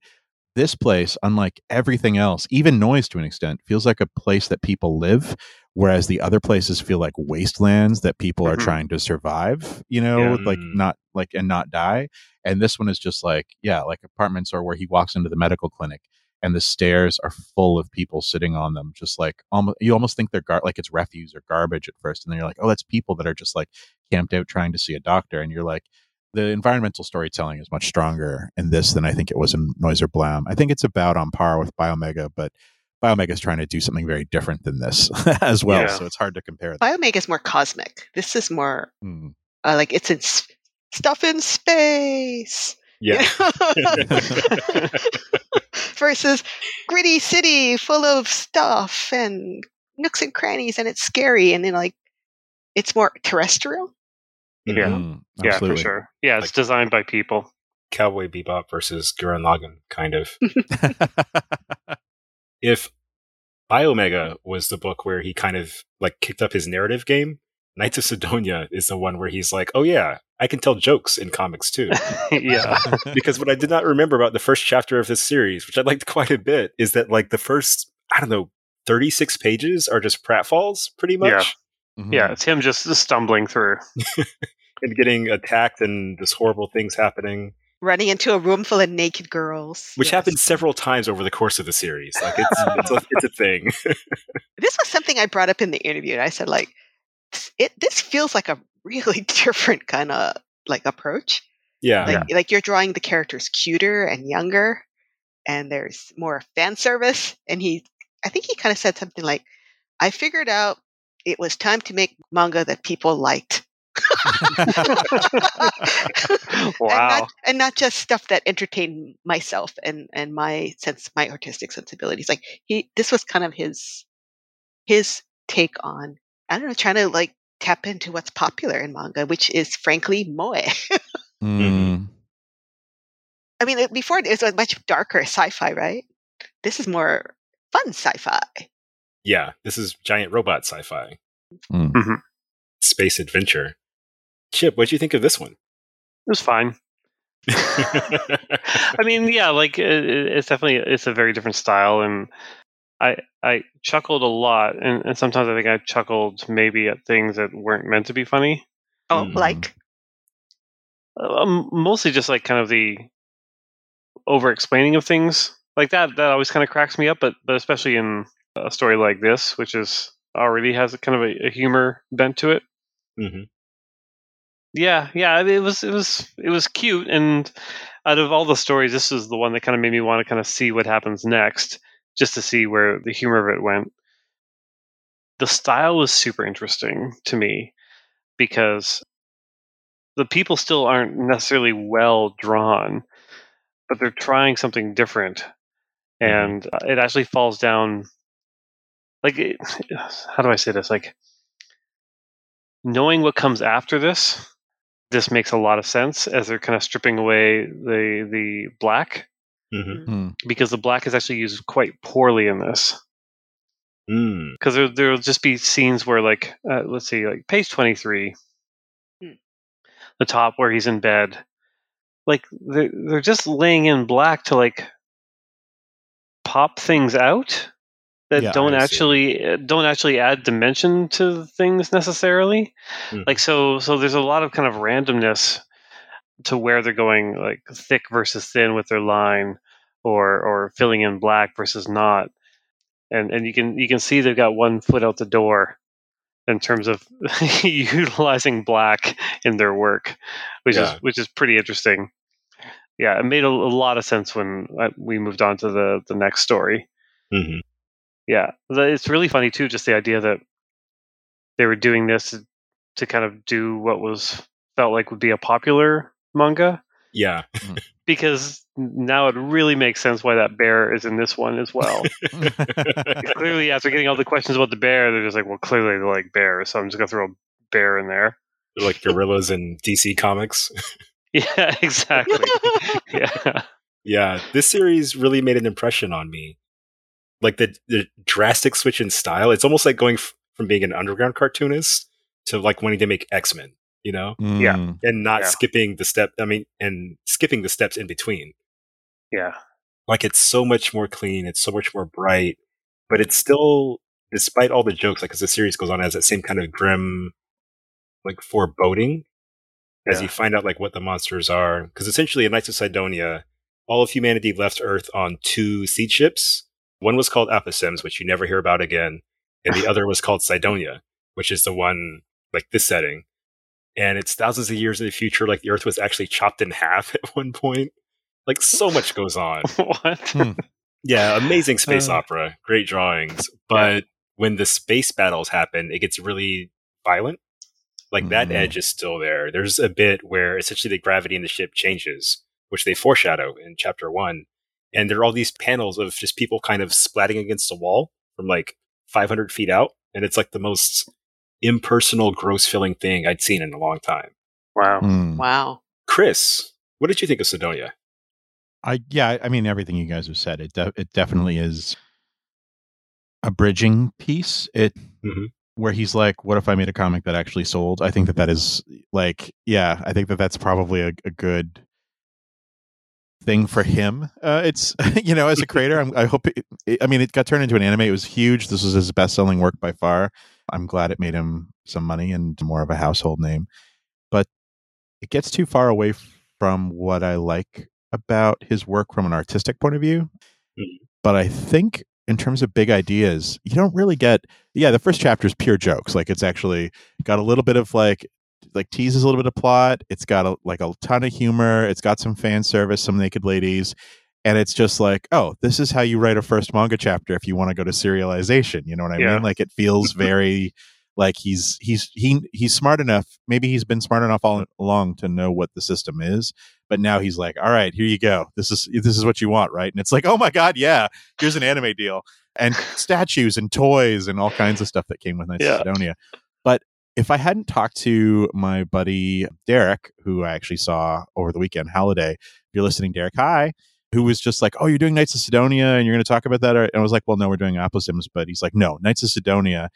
this place, unlike everything else, even noise to an extent, feels like a place that people live, whereas the other places feel like wastelands that people are
Mhm.
trying to survive, you know,
Yeah.
like not like and not die. And this one is just like, yeah, like apartments or where he walks into the medical clinic and the stairs are full of people sitting on them, just like almost you almost think they're gar- like it's refuse or garbage at first, and then you're like, oh, that's people that are just like camped out trying to see a doctor, and you're like, the environmental storytelling is much stronger in this than I think it was in Noiser Blam. I think it's about on par with Biomega, but Biomega is trying to do something very different than this as well.
Yeah.
So it's hard to compare.
Biomega is more cosmic. This is more
Hmm.
uh, like it's in s- stuff in space.
yeah.
Versus gritty city full of stuff and nooks and crannies, and it's scary, and then like it's more terrestrial.
Yeah.
Hmm.
Yeah, for sure. Yeah, it's
Like-
designed by people.
Cowboy Bebop versus Gurren Lagann, kind of. if Biomega was the book where he kind of like kicked up his narrative game, Knights of Sidonia is the one where he's like, "Oh yeah, I can tell jokes in comics too."
yeah.
because what I did not remember about the first chapter of this series, which I liked quite a bit, is that like the first I don't know thirty six pages are just pratfalls, pretty much,
Yeah.
Mhm.
Yeah, it's him just stumbling through.
and getting attacked and just horrible things happening,
Running into a room full of naked girls,
which
Yes.
happens several times over the course of the series. Like it's it's a, it's a thing.
This was something I brought up in the interview. And I said, like, it. This feels like a really different kind of like approach.
yeah,
Like, like you're drawing the characters cuter and younger, and there's more fan service. And he, I think he kind of said something like, "I figured out it was time to make manga that people liked." and,
Wow.
not, and not just stuff that entertained myself and and my sense my artistic sensibilities like he this was kind of his his take on i don't know trying to like tap into what's popular in manga which is frankly moe
Mm.
i mean before it was a much darker sci-fi right this is more fun sci-fi
yeah. This is giant robot sci-fi,
Mm.
space adventure. Chip, what'd you think of this one?
It was fine. I mean, yeah, like it, it- it's definitely it's a very different style, and I I chuckled a lot, and, and sometimes I think I chuckled maybe at things that weren't meant to be funny.
Oh,
Mm.
like
Um, mostly just like kind of the over explaining of things like that. That always kind of cracks me up, but but especially in a story like this, which is already has a kind of a, a humor bent to it.
hmm
Yeah, yeah, it was it was it was cute, and out of all the stories, this is the one that kind of made me want to kind of see what happens next, just to see where the humor of it went. The style was super interesting to me because the people still aren't necessarily well drawn, but they're trying something different, and uh, it actually falls down. Like, it, how do I say this? Like, knowing what comes after this this makes a lot of sense as they're kind of stripping away the the black
hmm
Hmm.
because the black is actually used quite poorly in this
Mm.
because there there'll just be scenes where like uh, let's see like page 23
Hmm.
the top where he's in bed like they're, they're just laying in black to like pop things out that
Yeah,
don't actually uh, don't actually add dimension to things necessarily
Mhm.
like so so there's a lot of kind of randomness to where they're going like thick versus thin with their line or or filling in black versus not and and you can you can see they've got one foot out the door in terms of utilizing black in their work which
Yeah.
is which is pretty interesting yeah it made a, a lot of sense when uh, we moved on to the the next story
hmm
yeah, it's really funny too. Just the idea that they were doing this to, to kind of do what was felt like would be a popular manga,
Yeah. Mm.
because now it really makes sense why that bear is in this one as well. clearly, after getting all the questions about the bear, they're just like, well, clearly they like bears, so I'm just gonna throw a bear in there.
They're like gorillas in DC Comics.
Yeah, exactly. yeah,
Yeah, this series really made an impression on me. Like the the drastic switch in style. It's almost like going f- from being an underground cartoonist to like wanting to make X Men. You know,
Yeah.
Mm.
and not
Yeah.
skipping the step. I mean, and skipping the steps in between.
yeah,
Like it's so much more clean. It's so much more bright, but it's still, despite all the jokes, like as the series goes on, it has that same kind of grim, like foreboding as
Yeah.
you find out like what the monsters are. Because essentially, in Knights of Sidonia, all of humanity left Earth on two seed ships. One was called Aposimz, which you never hear about again, and the other was called Sidonia, which is the one like this setting. And it's thousands of years in the future. Like the Earth was actually chopped in half at one point. Like so much goes on.
what?
Hmm.
Yeah, amazing space
Uh.
opera, great drawings. But when the space battles happen, it gets really violent. Like that
Mhm.
edge is still there. There's a bit where essentially the gravity in the ship changes, which they foreshadow in chapter one. And there are all these panels of just people kind of splatting against the wall from like 500 feet out. And it's like the most impersonal, gross feeling thing I'd seen in a long time.
Wow.
Mm.
wow.
Chris, what did you think of Sidonia?
I yeah, I mean everything you guys have said. It de- it definitely is a bridging piece. It
Mhm.
where he's like, "What if I made a comic that actually sold?" I think that that is like, yeah, I think that that's probably a, a good thing for him. Uh, it's you know, as a creator, I'm, I hope. It, it- I mean, it got turned into an anime. It was huge. This was his best selling work by far. I'm glad it made him some money and more of a household name, but it gets too far away from what I like about his work from an artistic point of view.
Mhm.
But I think in terms of big ideas, you don't really get. Yeah, the first chapter is pure jokes. Like it's actually got a little bit of like like teases a little bit of plot. It's got a, like a ton of humor. It's got some fan service, some naked ladies, and it's just like, oh, this is how you write a first manga chapter if you want to go to serialization. You know what I
Yeah.
mean? Like it feels very like he's he's he he's smart enough. Maybe he's been smart enough all along to know what the system is, but now he's like, all right, here you go. This is this is what you want, right? And it's like, oh my god, yeah, here's an anime deal and statues and toys and all kinds of stuff that came with Knights
Yeah.
of Sidonia. But if I hadn't talked to my buddy Derek, who I actually saw over the weekend, Holiday, if you're listening, Derek, hi, who was just like, oh, you're doing Knights of Sidonia and you're going to talk about that? And I was like, well, no, we're doing Aposimz. But he's like, no, Knights of Sidonia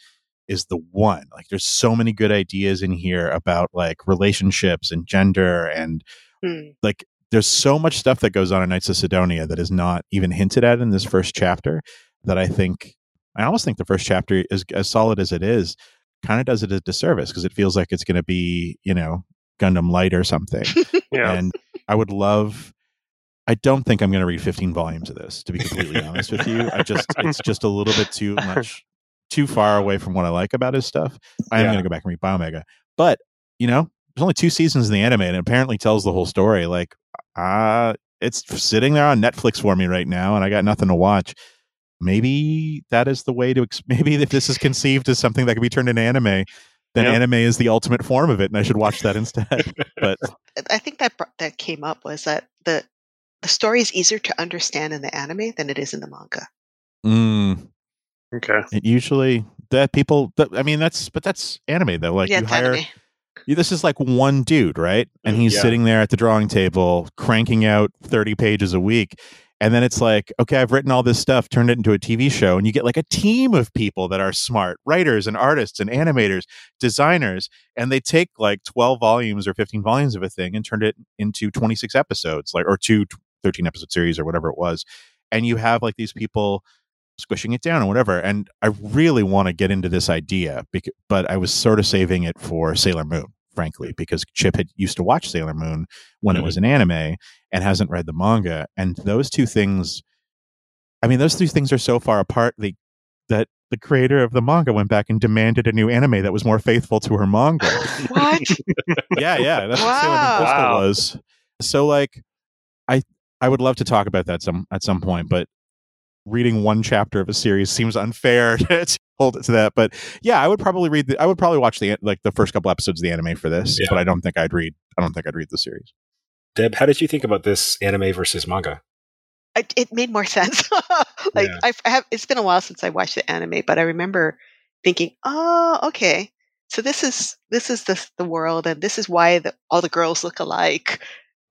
is the one. Like, there's so many good ideas in here about like relationships and gender and
Hmm.
like there's so much stuff that goes on in Knights of Sidonia that is not even hinted at in this first chapter that I think I almost think the first chapter is as solid as it is, kind of does it a disservice because it feels like it's going to be you know Gundam Light or something.
Yeah.
And I would love. I don't think I'm going to read 15 volumes of this. To be completely honest with you, I just it's just a little bit too much, too far away from what I like about his stuff. I am
Yeah.
going to go back and read Biomega, but you know, there's only two seasons in the anime, and it apparently tells the whole story. Like, uh it's sitting there on Netflix for me right now, and I got nothing to watch. Maybe that is the way to. Ex- maybe if this is conceived as something that can be turned into anime, then
Yep.
anime is the ultimate form of it, and I should watch that instead. but
I think that that came up was that the the story is easier to understand in the anime than it is in the manga.
mm,
Okay.
it usually that people. That, I mean, that's but that's anime though. Like
yeah,
you hire.
anime.
you- This is like one dude, right? And he's
Yeah.
sitting there at the drawing table, cranking out thirty pages a week. And then it's like, okay, I've written all this stuff, turned it into a TV show, and you get like a team of people that are smart writers and artists and animators, designers, and they take like 12 volumes or 15 volumes of a thing and turned it into 26 episodes, like or two 13 episode series or whatever it was. And you have like these people squishing it down or whatever. And I really want to get into this idea, bec- but I was sort of saving it for Sailor Moon, frankly, mm. because Chip had used to watch Sailor Moon when it mm-hmm. was an anime and hasn't read the manga. And those two things, I mean, those two things are so far apart the, that the creator of the manga went back and demanded a new anime that was more faithful to her manga.
What?
yeah, yeah, that's what Sailor Moon Crystal
Wow.
was. So, like, I I would love to talk about that some at some point, but reading one chapter of a series seems unfair to hold it to that. But yeah, I would probably read. The, I would probably watch the like the first couple episodes of the anime for this,
Yeah.
but I don't think I'd read. I don't think I'd read the series.
Deb, how did you think about this anime versus manga?
it, it made more sense. like
Yeah.
I've- I have, it's been a while since I watched the anime, but I remember thinking, oh, okay, so this is this is the the world, and this is why the, all the girls look alike,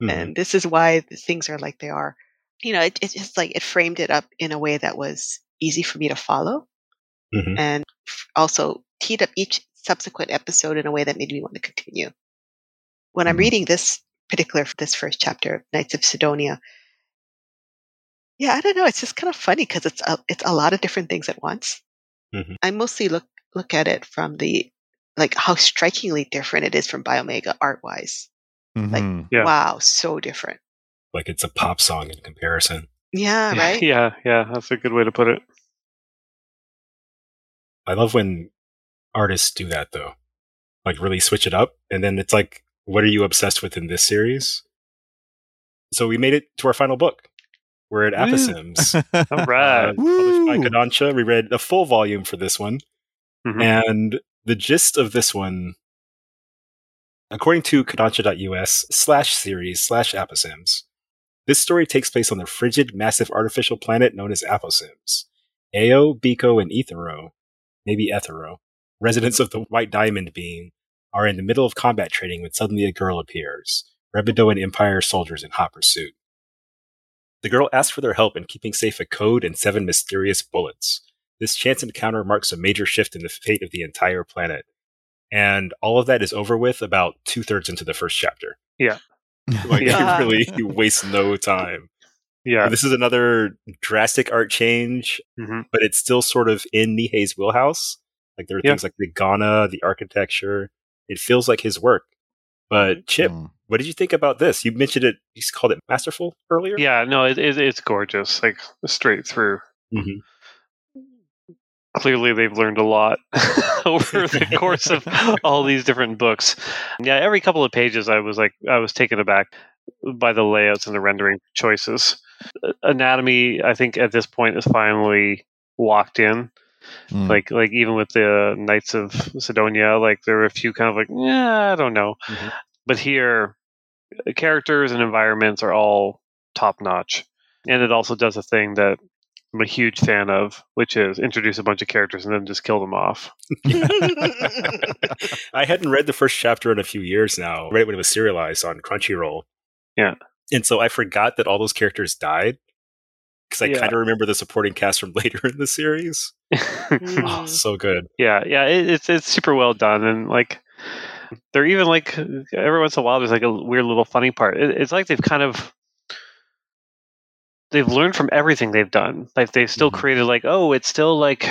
Mhm.
and this is why things are like they are. You know, it, it's just like it framed it up in a way that was easy for me to follow,
Mhm.
and f- also teed up each subsequent episode in a way that made me want to continue. When I'm
Mhm.
reading this particular this first chapter of Knights of Sidonia, yeah, I don't know. It's just kind of funny because it's a, it's a lot of different things at once.
Mhm.
I mostly look look at it from the like how strikingly different it is from Biomega art wise.
Mhm.
Yeah.
Wow, so different.
Like it's a pop song in comparison.
Yeah, right.
Yeah, yeah, that's a good way to put it.
I love when artists do that though. Like really switch it up and then it's like what are you obsessed with in this series? So we made it to our final book. We're at
Woo.
Aposimz.
All
uh,
right.
published by
Woo.
Kodansha. We read the full volume for this one.
Mhm.
And the gist of this one, according to Kodansha.us slash series slash Aposimz, this story takes place on the frigid, massive artificial planet known as Aposimz. Ao, Viko, and Ethero, maybe Ethero, residents of the White Diamond Beam, are in the middle of combat training when suddenly a girl appears. Rebidoan Empire soldiers in hot pursuit. The girl asks for their help in keeping safe a code and seven mysterious bullets. This chance encounter marks a major shift in the fate of the entire planet. And all of that is over with about two thirds into the first chapter. Yeah, like,
Yeah.
it really wastes no time.
Yeah.
This is another drastic art change,
hmm
but it's still sort of in Nihei's wheelhouse. Like, there are
Yeah.
things like the Ghana, the architecture. It feels like his work. But, Chip,
Mm.
what did you think about this? You mentioned it, you called it masterful earlier?
Yeah, no, it, it, it's gorgeous, like straight through.
Mhm.
Clearly, they've learned a lot over the course of all these different books. Yeah, every couple of pages, I was like, I was taken aback by the layouts and the rendering choices. Uh, Anatomy, I think, at this point is finally locked in.
Mm.
Like, like even with the Knights of Sidonia, like there were a few kind of like, yeah, I don't know.
Mhm.
But here, characters and environments are all top notch, and it also does a thing that I'm a huge fan of, which is introduce a bunch of characters and then just kill them off.
I hadn't read the first chapter in a few years now. right when it was serialized on Crunchyroll.
Yeah.
And so I forgot that all those characters died because I
Yeah.
kind of remember the supporting cast from later in the series. Oh, so good.
yeah, yeah, it, it's it's super well done, and like they're even like every once in a while there's like a weird little funny part. It, it's like they've kind of they've learned from everything they've done. Like they've still
Mhm.
created like, oh, it's still like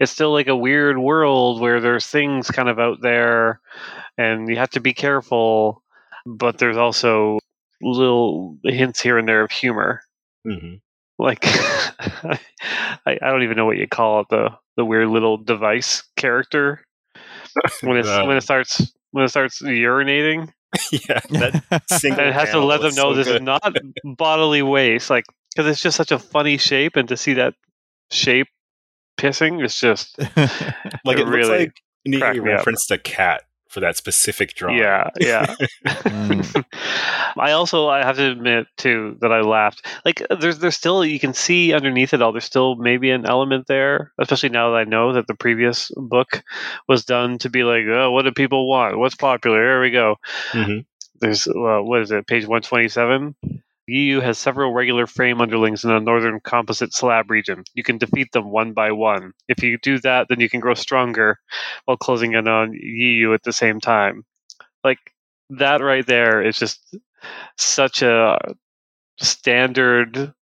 it's still like a weird world where there's things kind of out there and you have to be careful, but there's also little hints here and there of humor.
hmm
Like I, I don't even know what you call it, the the weird little device character. When it's
Uh,
when it starts when it starts urinating.
yeah, that single
it has to let them know
so
this
good.
is not bodily waste like because it's just such a funny shape and to see that shape pissing is just
like
it
it looks
really
like he
cracked up.
referenced a cat for that specific drawing.
yeah yeah
Mm.
i also i have to admit too that i laughed like there's there's still you can see underneath it all there's still maybe an element there especially now that i know that the previous book was done to be like oh what do people want what's popular here we go
Mhm.
there's uh, what is it page 127 EU has several regular frame underlings in the northern composite slab region. You can defeat them one by one. If you do that, then you can grow stronger while closing in on EU at the same time. Like that right there is just such a standard,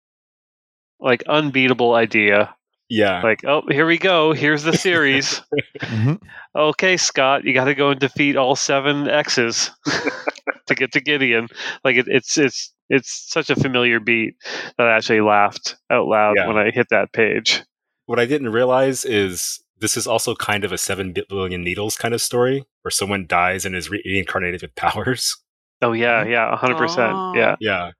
like unbeatable idea.
yeah.
Like, oh, here we go. Here's the series.
Mhm.
okay, Scott, you got to go and defeat all seven X's to get to Gideon. Like it, it's it's it's such a familiar beat that I actually laughed out loud
Yeah.
when I hit that page.
what I didn't realize is this is also kind of a seven billion needles kind of story where someone dies and is re- reincarnated with powers.
Oh yeah, mm-hmm. yeah, hundred percent. Yeah,
Yeah.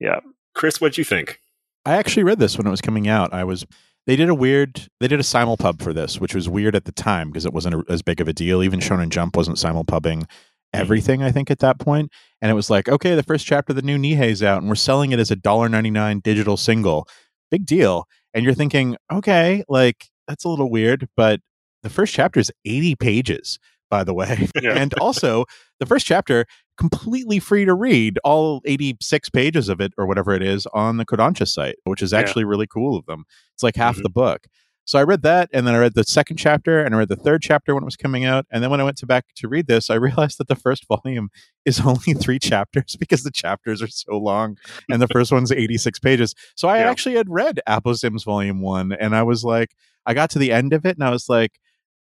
Yeah.
Chris, what'd you think?
I actually read this when it was coming out. I was they did a weird they did a simulpub for this, which was weird at the time because it wasn't a, as big of a deal. Even Shonen Jump wasn't simulpubbing everything. I think at that point, and it was like, okay, the first chapter of the new Nihei's out, and we're selling it as a dollar ninety nine digital single. Big deal. And you're thinking, okay, like that's a little weird, but the first chapter is eighty pages, by the way,
Yeah.
and also the first chapter completely free to read all 86 pages of it or whatever it is on the Kodansha site, which is
Yeah.
actually really cool of them. It's like half
Mhm.
the book. So I read that and then I read the second chapter and I read the third chapter when it was coming out. And then when I went to back to read this, I realized that the first volume is only three chapters because the chapters are so long and the first one's 86 pages. So I
Yeah.
actually had read Aposimz Volume 1 and I was like, I got to the end of it and I was like,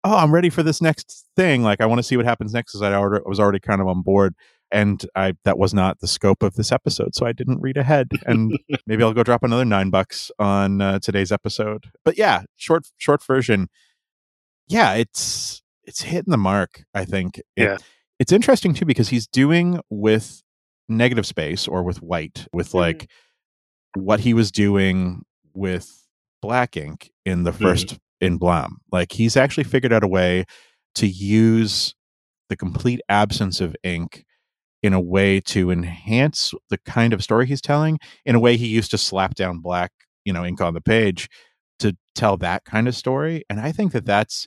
oh, I'm ready for this next thing. Like, I want to see what happens next because I I was already kind of on board. And I that was not the scope of this episode, so I didn't read ahead. And maybe I'll go drop another nine bucks on uh, today's episode. But yeah, short short version. Yeah, it's it's hitting the mark. I think. It-
Yeah.
it's interesting too because he's doing with negative space or with white with
Mhm.
like what he was doing with black ink in the 1st in Blam. Like he's actually figured out a way to use the complete absence of ink in a way to enhance the kind of story he's telling in a way he used to slap down black you know ink on the page to tell that kind of story and i think that that's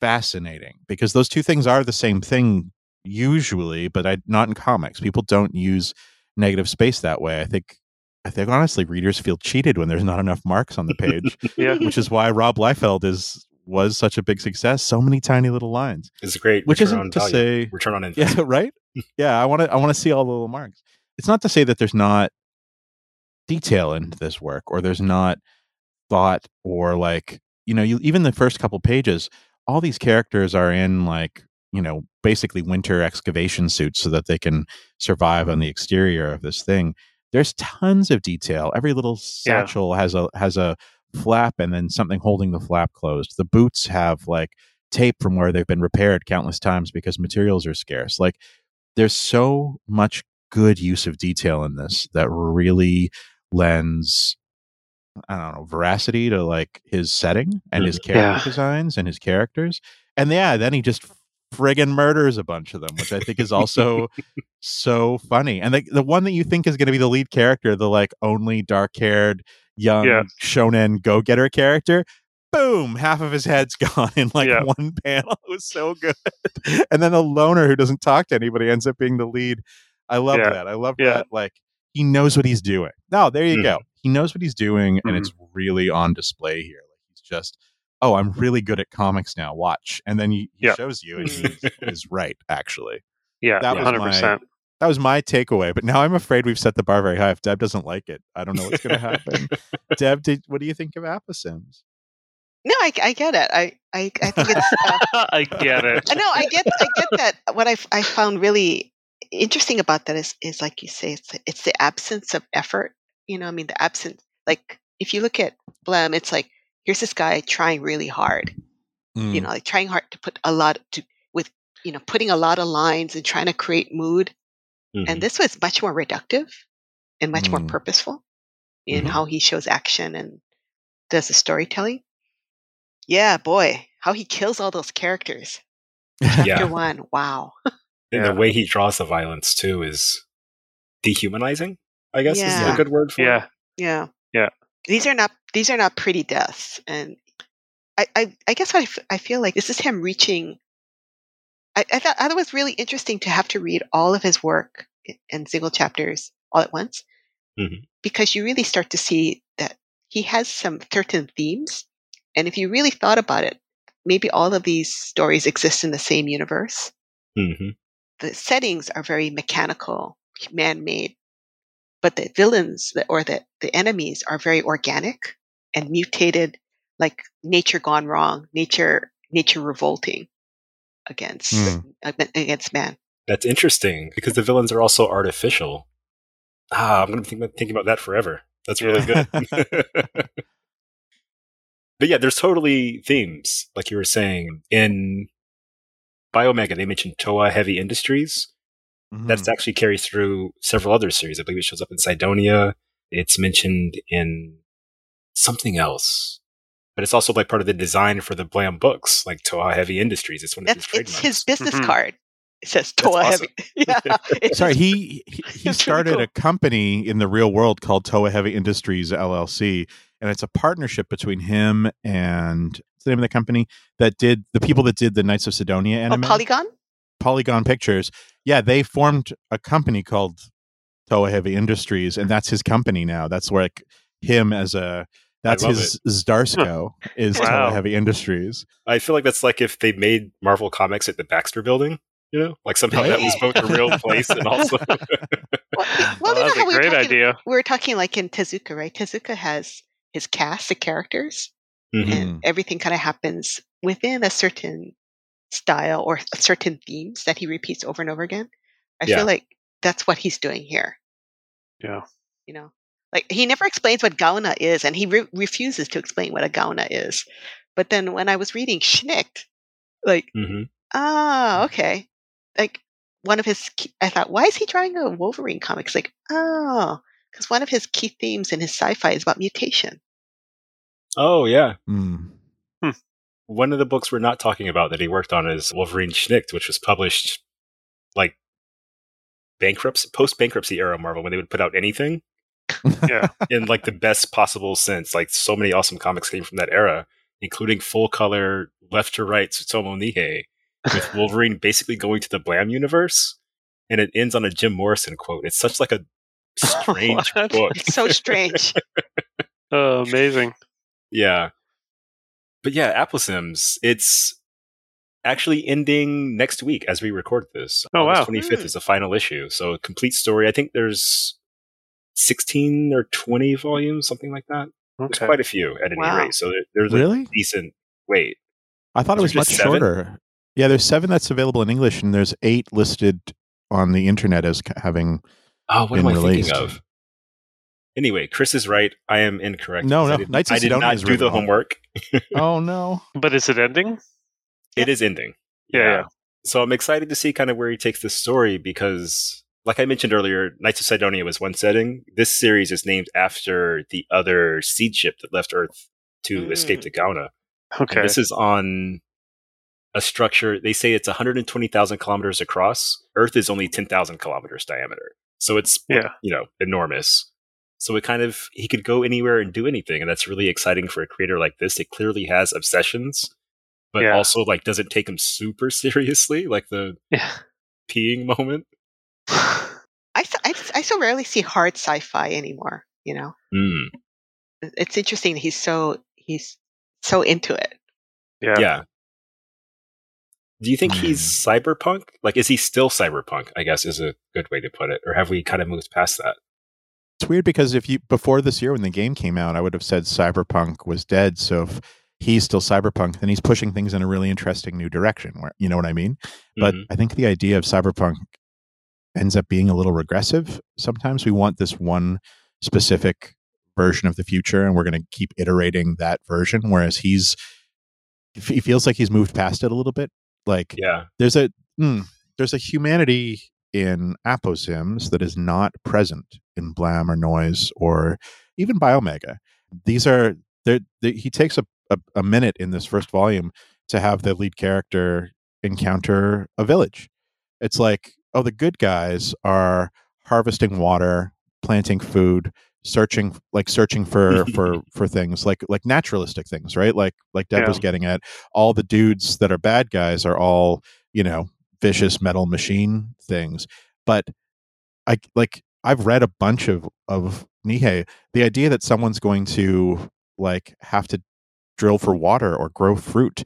fascinating because those two things are the same thing usually but I, not in comics people don't use negative space that way i think i think honestly readers feel cheated when there's not enough marks on the page
yeah.
which is why rob liefeld is was such a big success so many tiny little lines
It's great
which
return
isn't to
value.
say
return on investment.
yeah, right. Yeah, I want to. I want to see all the little marks. It's not to say that there's not detail into this work, or there's not thought, or like you know, you even the first couple pages, all these characters are in like you know, basically winter excavation suits so that they can survive on the exterior of this thing. There's tons of detail. Every little
Yeah.
satchel has a has a flap and then something holding the flap closed. The boots have like tape from where they've been repaired countless times because materials are scarce. Like there's so much good use of detail in this that really lends I don't know veracity to like his setting and his mm-hmm. character
Yeah.
designs and his characters. And yeah, then he just friggin' murders a bunch of them, which I think is also so funny. And the the one that you think is going to be the lead character, the like only dark haired young
Yeah.
shonen go getter character, boom, half of his head's gone in like
Yeah.
one panel. It was so good. and then the loner who doesn't talk to anybody ends up being the lead. I love
Yeah.
that. I love
Yeah.
that. Like he knows what he's doing. No, there you
Mhm.
go. He knows what he's doing, and
Mhm.
it's really on display here. Like he's just, oh, I'm really good at comics now. Watch, and then he, he
Yeah.
shows you, and he is right. Actually,
Yeah,
That was
hundred
my- that was my takeaway. But now I'm afraid we've set the bar very high. If Deb doesn't like it, I don't know what's going to happen. Deb, did, what do you think of Aposimz?
No, I, I get it. I, I, I think it's. Uh,
I get it.
I know. I get. I get that. What I, I found really interesting about that is, is like you say, it's it's the absence of effort. You know, I mean, the absence. Like if you look at Blame!, it's like here's this guy trying really hard.
Mm.
You know, like trying hard to put a lot to with you know putting a lot of lines and trying to create mood.
Mhm.
And this was much more reductive and much more
Mm.
purposeful in
Mhm.
how he shows action and does the storytelling. Yeah, boy, how he kills all those characters. Chapter
Yeah.
one, wow.
And
Yeah.
the way he draws the violence too is dehumanizing. I guess is a good word for
Yeah.
it.
Yeah.
Yeah.
These are not these are not pretty deaths, and I I, I guess I, f- I feel like this is him reaching. I I thought, I thought it was really interesting to have to read all of his work in single chapters all at once,
Mhm.
because you really start to see that he has some certain themes, and if you really thought about it, maybe all of these stories exist in the same universe.
hmm
the settings are very mechanical, man-made, but the villains or the, the enemies are very organic and mutated, like nature gone wrong, nature nature revolting against ag- against man.
That's interesting because the villains are also artificial. Ah, I'm going to be thinking about that forever. That's really good. but yeah, there's totally themes, like you were saying. In Biomega, they mentioned Toa Heavy Industries.
Mhm.
That's actually carries through several other series. I believe it shows up in Sidonia. It's mentioned in something else. But it's also like part of the design for the Blame books, like Toa Heavy Industries. It's one of
That's
his
it's
trademarks.
his business
Mhm.
card. It says Toa
awesome.
Heavy. yeah,
Sorry, he he, he
It's pretty
started
cool.
a company in the real world called Toa Heavy Industries LLC, and it's a partnership between him and what's the name of the company that did the people that did the Knights of Sidonia
oh, Polygon.
Polygon Pictures. Yeah, they formed a company called Toa Heavy Industries, and that's his company now. That's where like, him as a that's
love
his Zdarsco is
Wow.
Toa Heavy Industries.
I feel like that's like if they made Marvel Comics at the Baxter Building. You know, like somehow that was both a real place and also.
Well, well
Oh,
you know
that's a
we were
great
talking,
idea.
we were talking like in Tezuka, right? Tezuka has his cast of characters,
Mhm.
and everything kind of happens within a certain style or certain themes that he repeats over and over again. I
Yeah.
feel like that's what he's doing here.
Yeah.
You know, like he never explains what gauna is, and he re- refuses to explain what a gauna is. But then when I was reading Snikt, like,
mm-hmm.
ah, okay, like one of his, I thought, why is he drawing a Wolverine comic? It's like, oh, because one of his key themes in his sci-fi is about mutation.
Oh yeah,
Mm.
one of the books we're not talking about that he worked on is Wolverine Snikt, which was published like bankruptcy post bankruptcy era Marvel when they would put out anything
Yeah.
in like the best possible sense. Like so many awesome comics came from that era, including full color left to right Tsutomu Nihei, with Wolverine basically going to the Blame universe, and it ends on a Jim Morrison quote. It's such like a strange book.
So strange.
Oh, amazing.
Yeah. But yeah, Aposimz, it's actually ending next week as we record this.
Oh, wow.
August 25th
Hmm.
is the final issue. So a complete story. I think there's 16 or 20 volumes, something like that. There's quite a few at any
Wow.
rate. So there- there's
Really?
a decent wait.
I thought it was much
seven?
shorter. Yeah, there's seven that's available in English, and there's eight listed on the internet as having.
Oh, what
Been
am I
released.
thinking of? Anyway, Chris is right. I am incorrect.
No, no,
I did,
Knights
I did not do
really
the homework.
Oh no!
But is it ending?
It is ending.
Yeah, yeah.
So I'm excited to see kind of where he takes this story because, like I mentioned earlier, Knights of Sidonia was one setting. This series is named after the other seed ship that left Earth to
Mm.
escape to Gauna.
Okay.
And this is on a structure. They say it's 120,000 kilometers across. Earth is only 10,000 kilometers diameter. So it's
Yeah.
you know enormous. So it kind of he could go anywhere and do anything, and that's really exciting for a creator like this. It clearly has obsessions, but
Yeah.
also like doesn't take him super seriously, like the
Yeah.
Peeing moment.
I I so rarely see hard sci-fi anymore. You know,
Mm,
it's interesting that he's so he's so into it.
yeah.
yeah. Do you think he's cyberpunk? Like, is he still cyberpunk? I guess is a good way to put it. Or have we kind of moved past that?
It's weird because if you before this year when the game came out, I would have said cyberpunk was dead. So if he's still cyberpunk, then he's pushing things in a really interesting new direction. Where you know what I mean? But
Mhm.
I think the idea of cyberpunk ends up being a little regressive. Sometimes we want this one specific version of the future, and we're going to keep iterating that version. Whereas he's he feels like he's moved past it a little bit. Like
yeah,
there's a mm, there's a humanity in Aposimz that is not present in Blame or Noise or even Biomega. These are they're, they, he takes a, a, a minute in this first volume to have the lead character encounter a village. It's like, oh, the good guys are harvesting water, planting food, searching like searching for for for things like like naturalistic things, right? Like like Deb
Yeah.
was getting at. All the dudes that are bad guys are all you know vicious metal machine things. But I like I've read a bunch of of Nihei. The idea that someone's going to like have to drill for water or grow fruit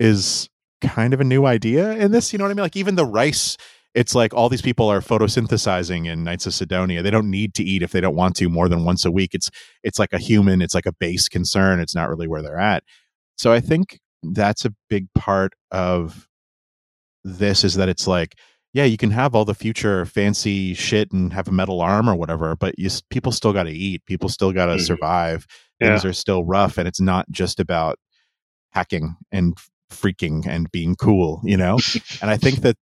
is kind of a new idea in this. You know what I mean? Like even the rice. It's like all these people are photosynthesizing in Knights of Sidonia. They don't need to eat if they don't want to more than once a week. It's it's like a human. It's like a base concern. It's not really where they're at. So I think that's a big part of this is that it's like yeah you can have all the future fancy shit and have a metal arm or whatever but you people still got to eat people still got to
Mhm.
survive things are still rough and it's not just about hacking and freaking and being cool you know and i think that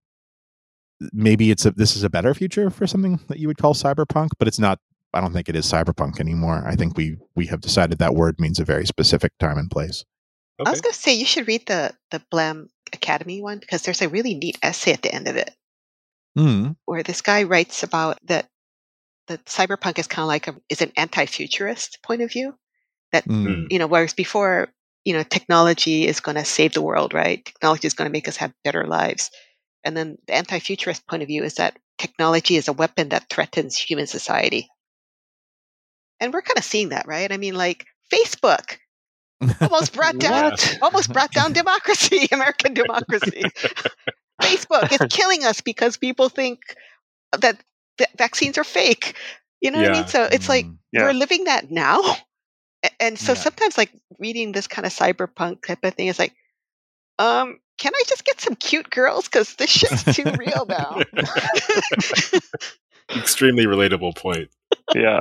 maybe it's a this is a better future for something that you would call cyberpunk but it's not i don't think it is cyberpunk anymore i think we we have decided that word means a very specific time and place
I was going to say you should read the the Blame Academy one because there's a really neat essay at the end of it
Hmm.
where this guy writes about that that cyberpunk is kind of like a, is an anti-futurist point of view.
Hmm.
You know, whereas before, you know, technology is going to save the world, right? Technology is going to make us have better lives. And then the anti-futurist point of view is that technology is a weapon that threatens human society. And we're kind of seeing that, right? I mean, like Facebook almost brought down almost brought down democracy, American democracy. Facebook is killing us because people think that vaccines are fake. You know what I mean? So it's like
Hmm.
Yeah.
we're living that now. And so
Yeah.
sometimes like reading this kind of cyberpunk type of thing is like, um, can I just get some cute girls? Because this shit's too real now.
Extremely relatable point.
yeah.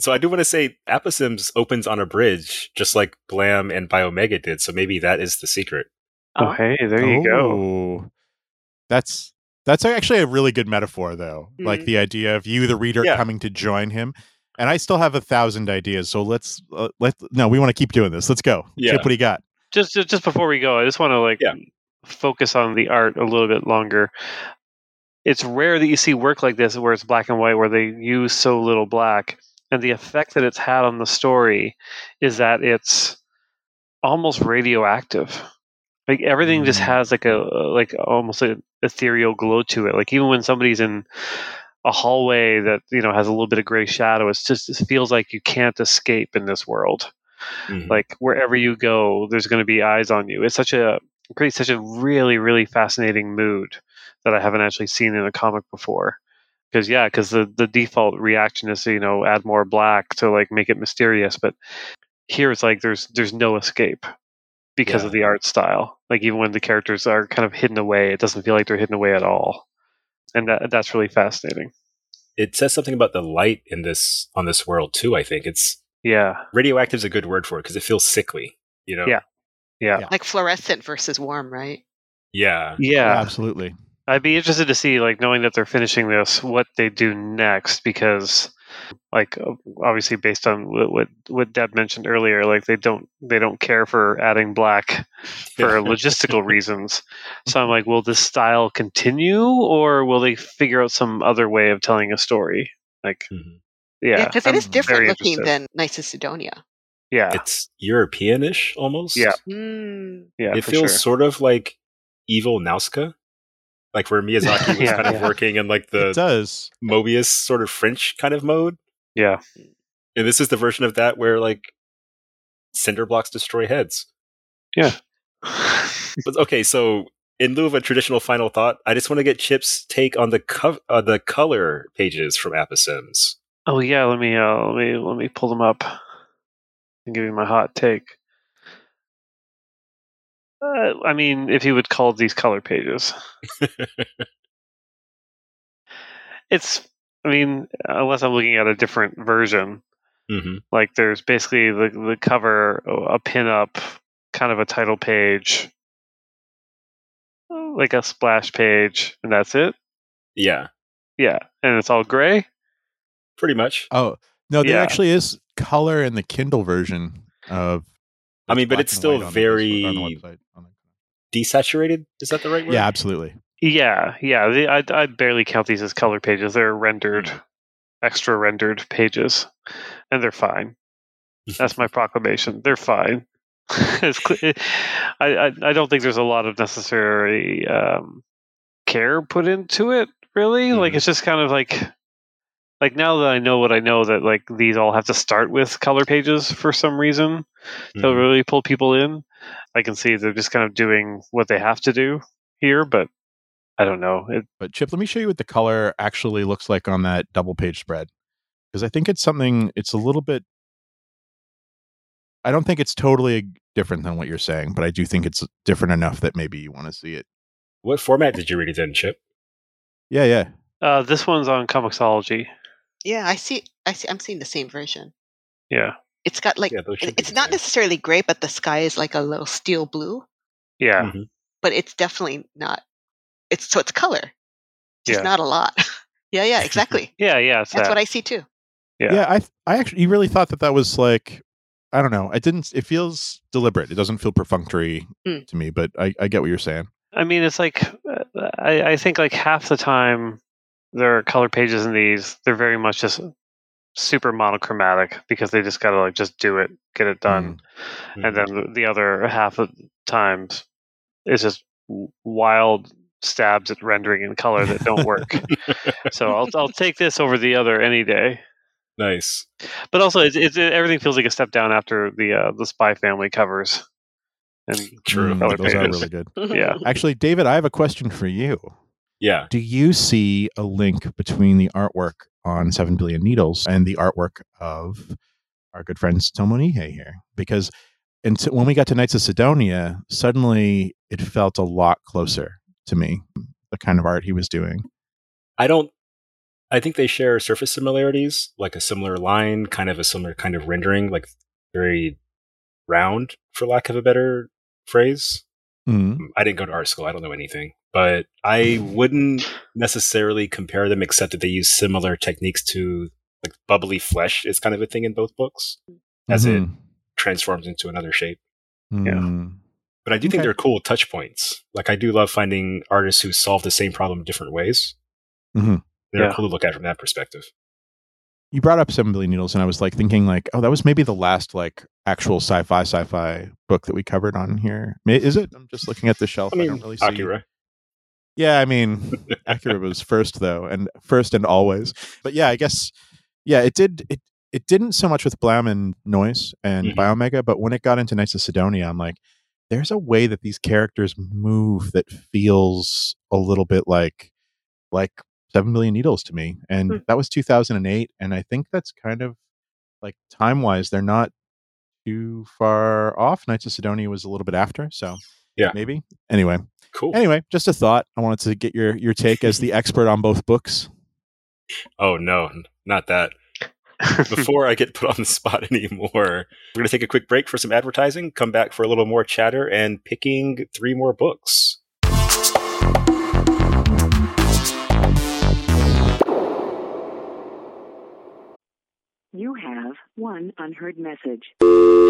So I do want to say Aposimz opens on a bridge, just like Blame and Biomega did. So maybe that is the secret.
Oh,
Oh.
hey, there you go.
Oh. That's that's actually a really good metaphor, though. Like
Mm.
the idea of you, the reader,
Yeah.
coming to join him. And I still have a thousand ideas, so let's uh, let. No, we want to keep doing this. Let's go.
Yeah.
Chip, what do you got?
Just, just just before we go, I just want to like
Yeah.
Focus on the art a little bit longer. It's rare that you see work like this where it's black and white, where they use so little black, and the effect that it's had on the story is that it's almost radioactive. Like everything just
Mm.
has like a like almost an ethereal glow to it. Like even when somebody's in a hallway that you know has a little bit of gray shadow, it's just it feels like you can't escape in this world
Mhm.
like wherever you go there's going to be eyes on you it's such a creates such a really really fascinating mood that i haven't actually seen in a comic before because yeah because the the default reaction is to you know add more black to like make it mysterious but here it's like there's there's no escape because
Yeah.
of the art style like even when the characters are kind of hidden away it doesn't feel like they're hidden away at all and that that's really fascinating
it says something about the light in this on this world too. I think it's
yeah
radioactive is a good word for it because it feels sickly. You know?
Yeah. Yeah
Yeah.
like fluorescent versus warm, right?
Yeah.
yeah
absolutely.
I'd be interested to see, like, knowing that they're finishing this, what they do next, because, like, uh, obviously based on what what, what Deb mentioned earlier, like they don't they don't care for adding black for logistical reasons. So I'm like, will this style continue, or will they figure out some other way of telling a story? Like,
Mhm.
yeah,
because it
I'm
different looking
interested.
than Knights of Sidonia.
Yeah,
It's Europeanish almost.
Yeah.
Mm.
yeah,
it feels
sure.
sort of like evil Nausicaä. Like where Miyazaki was
Yeah,
kind of
yeah.
working in like
it
the
does.
Moebius sort of French kind of mode.
yeah,
And this is the version of that where like cinder blocks destroy heads. Yeah. but okay, so in lieu of a traditional final thought, I just want to get Chip's take on the co- uh, the color pages from Aposimz.
Oh yeah, let me uh, let me let me pull them up and give you my hot take. Uh, I mean, if you would call these color pages, it's. I mean, unless I'm looking at a different version,
hmm
like there's basically the the cover, a pinup, kind of a title page, like a splash page, and that's it.
Yeah,
Yeah, and it's all gray.
pretty much.
Oh no, there
Yeah.
actually is color in the Kindle version of.
I mean, but it's still
white on the-
very-
on the website, on the-
Desaturated? Is that the right word?
Yeah, absolutely.
Yeah, yeah. The, I I barely count these as color pages. They're rendered, extra rendered pages, and they're fine. That's my proclamation. They're fine. it's cle- I, I I don't think there's a lot of necessary um, care put into it. Really, like
Mhm.
it's just kind of like like now that I know what I know that like these all have to start with color pages for some reason to
Mhm.
really pull people in. I can see they're just kind of doing what they have to do here, but I don't know. It,
But Chip, let me show you what the color actually looks like on that double page spread. Because I think it's something it's a little bit I don't think it's totally different than what you're saying, but I do think it's different enough that maybe you want to see it.
What format did you read it in, Chip?
Yeah, yeah.
uh, this one's on Comixology.
Yeah, I see. I see. I'm seeing the same version.
Yeah,
It's got like
Yeah, those should be
it's not
same.
necessarily gray, but the sky is like a little steel blue.
yeah,
Mhm.
But it's definitely not. It's so it's color, just
Yeah.
not a lot. yeah, yeah, exactly.
yeah, yeah.
That's
that.
what I see too.
Yeah.
Yeah, I I actually you really thought that that was like I don't know. It didn't it feels deliberate. It doesn't feel perfunctory
Mm.
to me, but I I get what you're saying.
I mean, it's like uh, I, I think like half the time there are color pages in these. They're very much just super monochromatic because they just gotta like just do it, get it done,
Mhm.
and then the, the other half of times is just wild stabs at rendering in color that don't work. so I'll I'll take this over the other any day.
nice.
But also, it's, it's everything feels like a step down after the uh, the Spy Family covers. And
True.
Color
those are really good.
Yeah.
Actually, David, I have a question for you.
Yeah.
Do you see a link between the artwork on Seven Billion Needles and the artwork of our good friend Tsutomu Nihei here? Because until, when we got to Knights of Sidonia, suddenly it felt a lot closer to me, the kind of art he was doing.
I don't. I think they share surface similarities, like a similar line, kind of a similar kind of rendering, like very round, for lack of a better phrase.
Mm.
I didn't go to art school. I don't know anything, but I wouldn't necessarily compare them, except that they use similar techniques to like bubbly flesh is kind of a thing in both books as it
Mhm.
transforms into another shape.
Mm.
But I do
Okay.
think they're cool touch points. Like I do love finding artists who solve the same problem in different ways.
Mhm.
They're
Yeah.
cool to look at from that perspective.
You brought up Seven Billion Needles, and I was like thinking, like, oh, that was maybe the last like actual sci-fi sci-fi book that we covered on here. Is it? I'm just looking at the shelf.
I
I,
mean,
don't really see.
Akira.
Yeah, I mean, Akira was first though, and first and always. But yeah, I guess yeah, it did it it didn't so much with Blame and Noise and
Mhm.
Biomega, but when it got into Knights of Sidonia, I'm like, there's a way that these characters move that feels a little bit like like Seven Million Needles to me. And
Hmm.
that was 2008, and I think that's kind of like time wise, they're not too far off. Knights of Sidonia was a little bit after, so
Yeah.
maybe. Anyway,
Cool.
anyway, just a thought. I wanted to get your your take as the expert on both books.
Oh no, not that. Before I get put on the spot anymore, we're going to take a quick break for some advertising, come back for a little more chatter, and picking three more books.
You have one unheard message.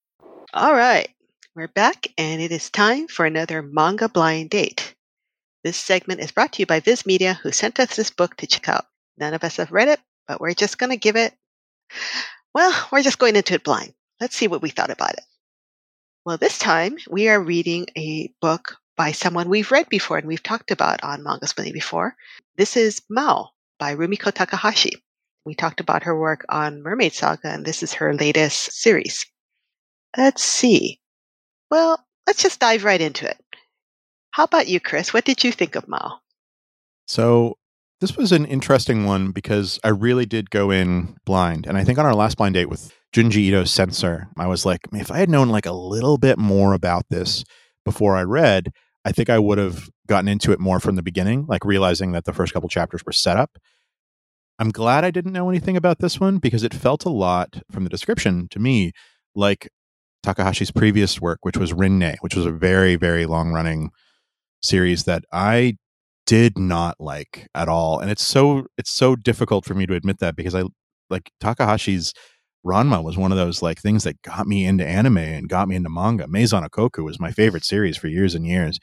All right, we're back, and it is time for another manga blind date. This segment is brought to you by Viz Media, who sent us this book to check out. None of us have read it, but we're just going to give it. Well, we're just going into it blind. Let's see what we thought about it. Well, this time we are reading a book by someone we've read before and we've talked about on Mangasplaining before. This is Mao by Rumiko Takahashi. We talked about her work on Mermaid Saga, and this is her latest series. Let's see. Well, let's just dive right into it. How about you, Chris? What did you think of Mao?
So this was an interesting one because I really did go in blind. And I think on our last blind date with Junji Ito's Sensor, I was like, if I had known like a little bit more about this before I read, I think I would have gotten into it more from the beginning, like realizing that the first couple chapters were set up. I'm glad I didn't know anything about this one because it felt a lot from the description to me like Takahashi's previous work, which was Rinne, which was a very, very long running series that I did not like at all. And it's so it's so difficult for me to admit that because I like Takahashi's Ranma was one of those like things that got me into anime and got me into manga. Maison Ikkoku was my favorite series for years and years.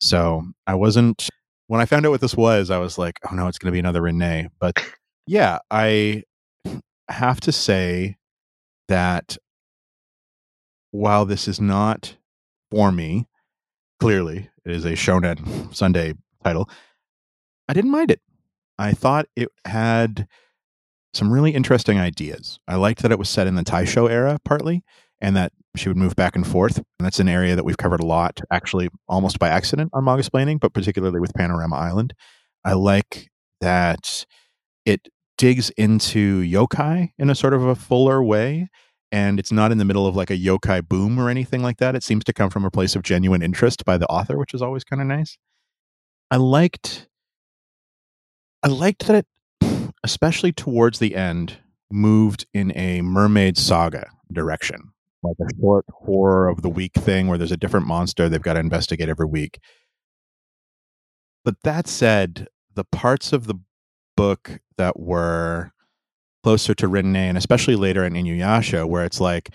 So I wasn't when I found out what this was, I was like, oh no, it's gonna be another Rinne. But yeah, I have to say that while this is not for me, clearly it is a Shonen Sunday title, I didn't mind it. I thought it had some really interesting ideas. I liked that it was set in the Taisho era partly, and that she would move back and forth. And that's an area that we've covered a lot, actually, almost by accident on Mangasplaining, but particularly with Panorama Island. I like that it digs into yokai in a sort of a fuller way and it's not in the middle of like a yokai boom or anything like that. It seems to come from a place of genuine interest by the author, which is always kind of nice. I liked I liked that it especially towards the end moved in a mermaid saga direction. Like a short horror of the week thing where there's a different monster they've got to investigate every week. But that said, the parts of the book that were closer to Rinne and especially later in Inuyasha, where it's like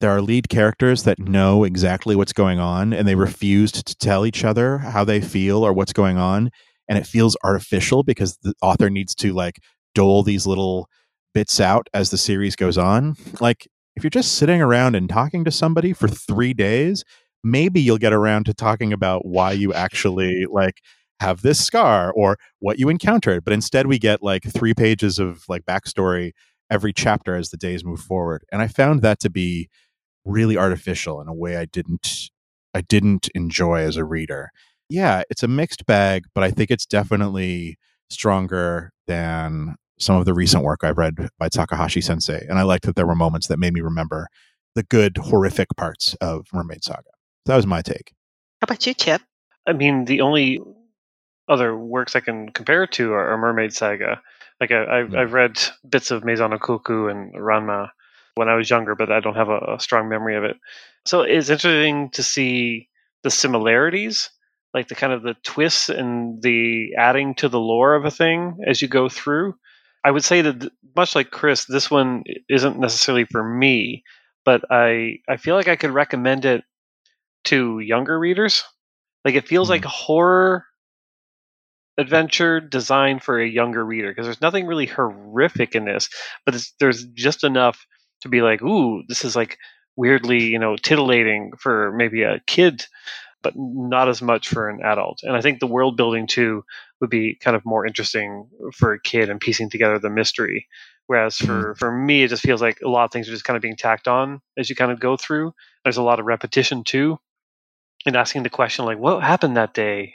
there are lead characters that know exactly what's going on and they refuse to tell each other how they feel or what's going on. And it feels artificial because the author needs to like dole these little bits out as the series goes on. Like if you're just sitting around and talking to somebody for three days, maybe you'll get around to talking about why you actually like have this scar or what you encountered. But instead, we get like three pages of like backstory every chapter as the days move forward. And I found that to be really artificial in a way I didn't I didn't enjoy as a reader. Yeah, it's a mixed bag, but I think it's definitely stronger than some of the recent work I've read by Takahashi Sensei. And I liked that there were moments that made me remember the good horrific parts of Mermaid Saga. That was my take.
How about you, Chip?
I mean, the only other works I can compare it to are, are Mermaid Saga. Like I, have. I've read bits of Maison Ikkoku and Ranma when I was younger, but I don't have a, a strong memory of it. So it's interesting to see the similarities, like the kind of the twists and the adding to the lore of a thing as you go through. I would say that much like Chris, this one isn't necessarily for me, but I I feel like I could recommend it to younger readers. Like it feels mm. like horror adventure designed for a younger reader because there's nothing really horrific in this, but there's just enough to be like, ooh, this is like weirdly, you know, titillating for maybe a kid, but not as much for an adult. And I think the world building too would be kind of more interesting for a kid and piecing together the mystery. Whereas for, mm-hmm. for me, it just feels like a lot of things are just kind of being tacked on as you kind of go through. There's a lot of repetition too. And asking the question like, what happened that day?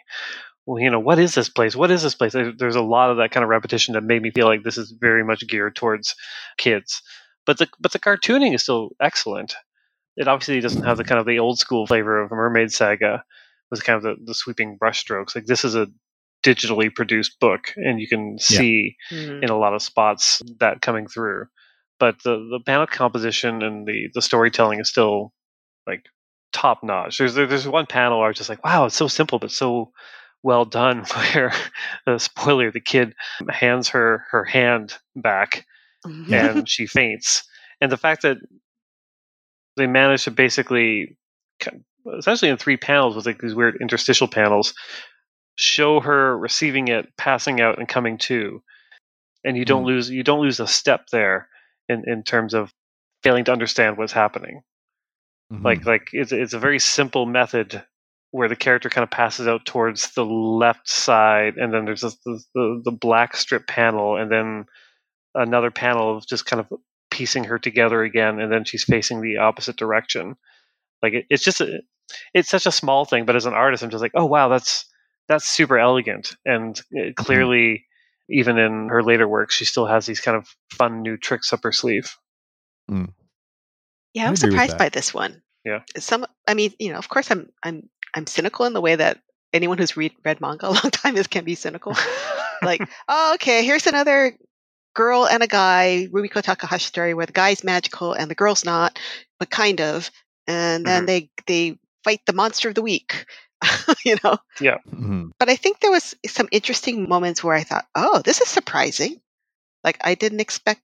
Well, you know, what is this place? What is this place? There's a lot of that kind of repetition that made me feel like this is very much geared towards kids. But the but the cartooning is still excellent. It obviously doesn't have the kind of the old school flavor of Mermaid Saga with kind of the, the sweeping brushstrokes. Like this is a digitally produced book, and you can see
Mm.
in a lot of spots that coming through. But the the panel composition and the the storytelling is still like top notch. There's there's one panel where I was just like, wow, it's so simple but so well done. Where uh, spoiler, the kid hands her her hand back
Mhm.
and she faints. And the fact that they managed to basically, essentially in three panels with like these weird interstitial panels, show her receiving it, passing out, and coming to, and you don't
Mm.
lose you don't lose a step there in in terms of failing to understand what's happening.
Mhm.
Like like it's it's a very simple method where the character kind of passes out towards the left side, and then there's this, the, the the black strip panel, and then another panel of just kind of piecing her together again, and then she's facing the opposite direction. Like it, it's just a, it's such a small thing, but as an artist, I'm just like, oh wow, that's that's super elegant, and uh, clearly, even in her later work, she still has these kind of fun new tricks up her sleeve.
Yeah,
I
I'm surprised by this one.
Yeah.
Some, I mean, you know, of course, I'm, I'm, I'm cynical in the way that anyone who's read read manga a long time is can be cynical. like, oh, okay, here's another girl and a guy, Rumiko Takahashi story where the guy's magical and the girl's not, but kind of, and then
Mhm.
they they fight the monster of the week. you know,
Mhm.
but I think there was some interesting moments where I thought, oh, this is surprising. Like I didn't expect,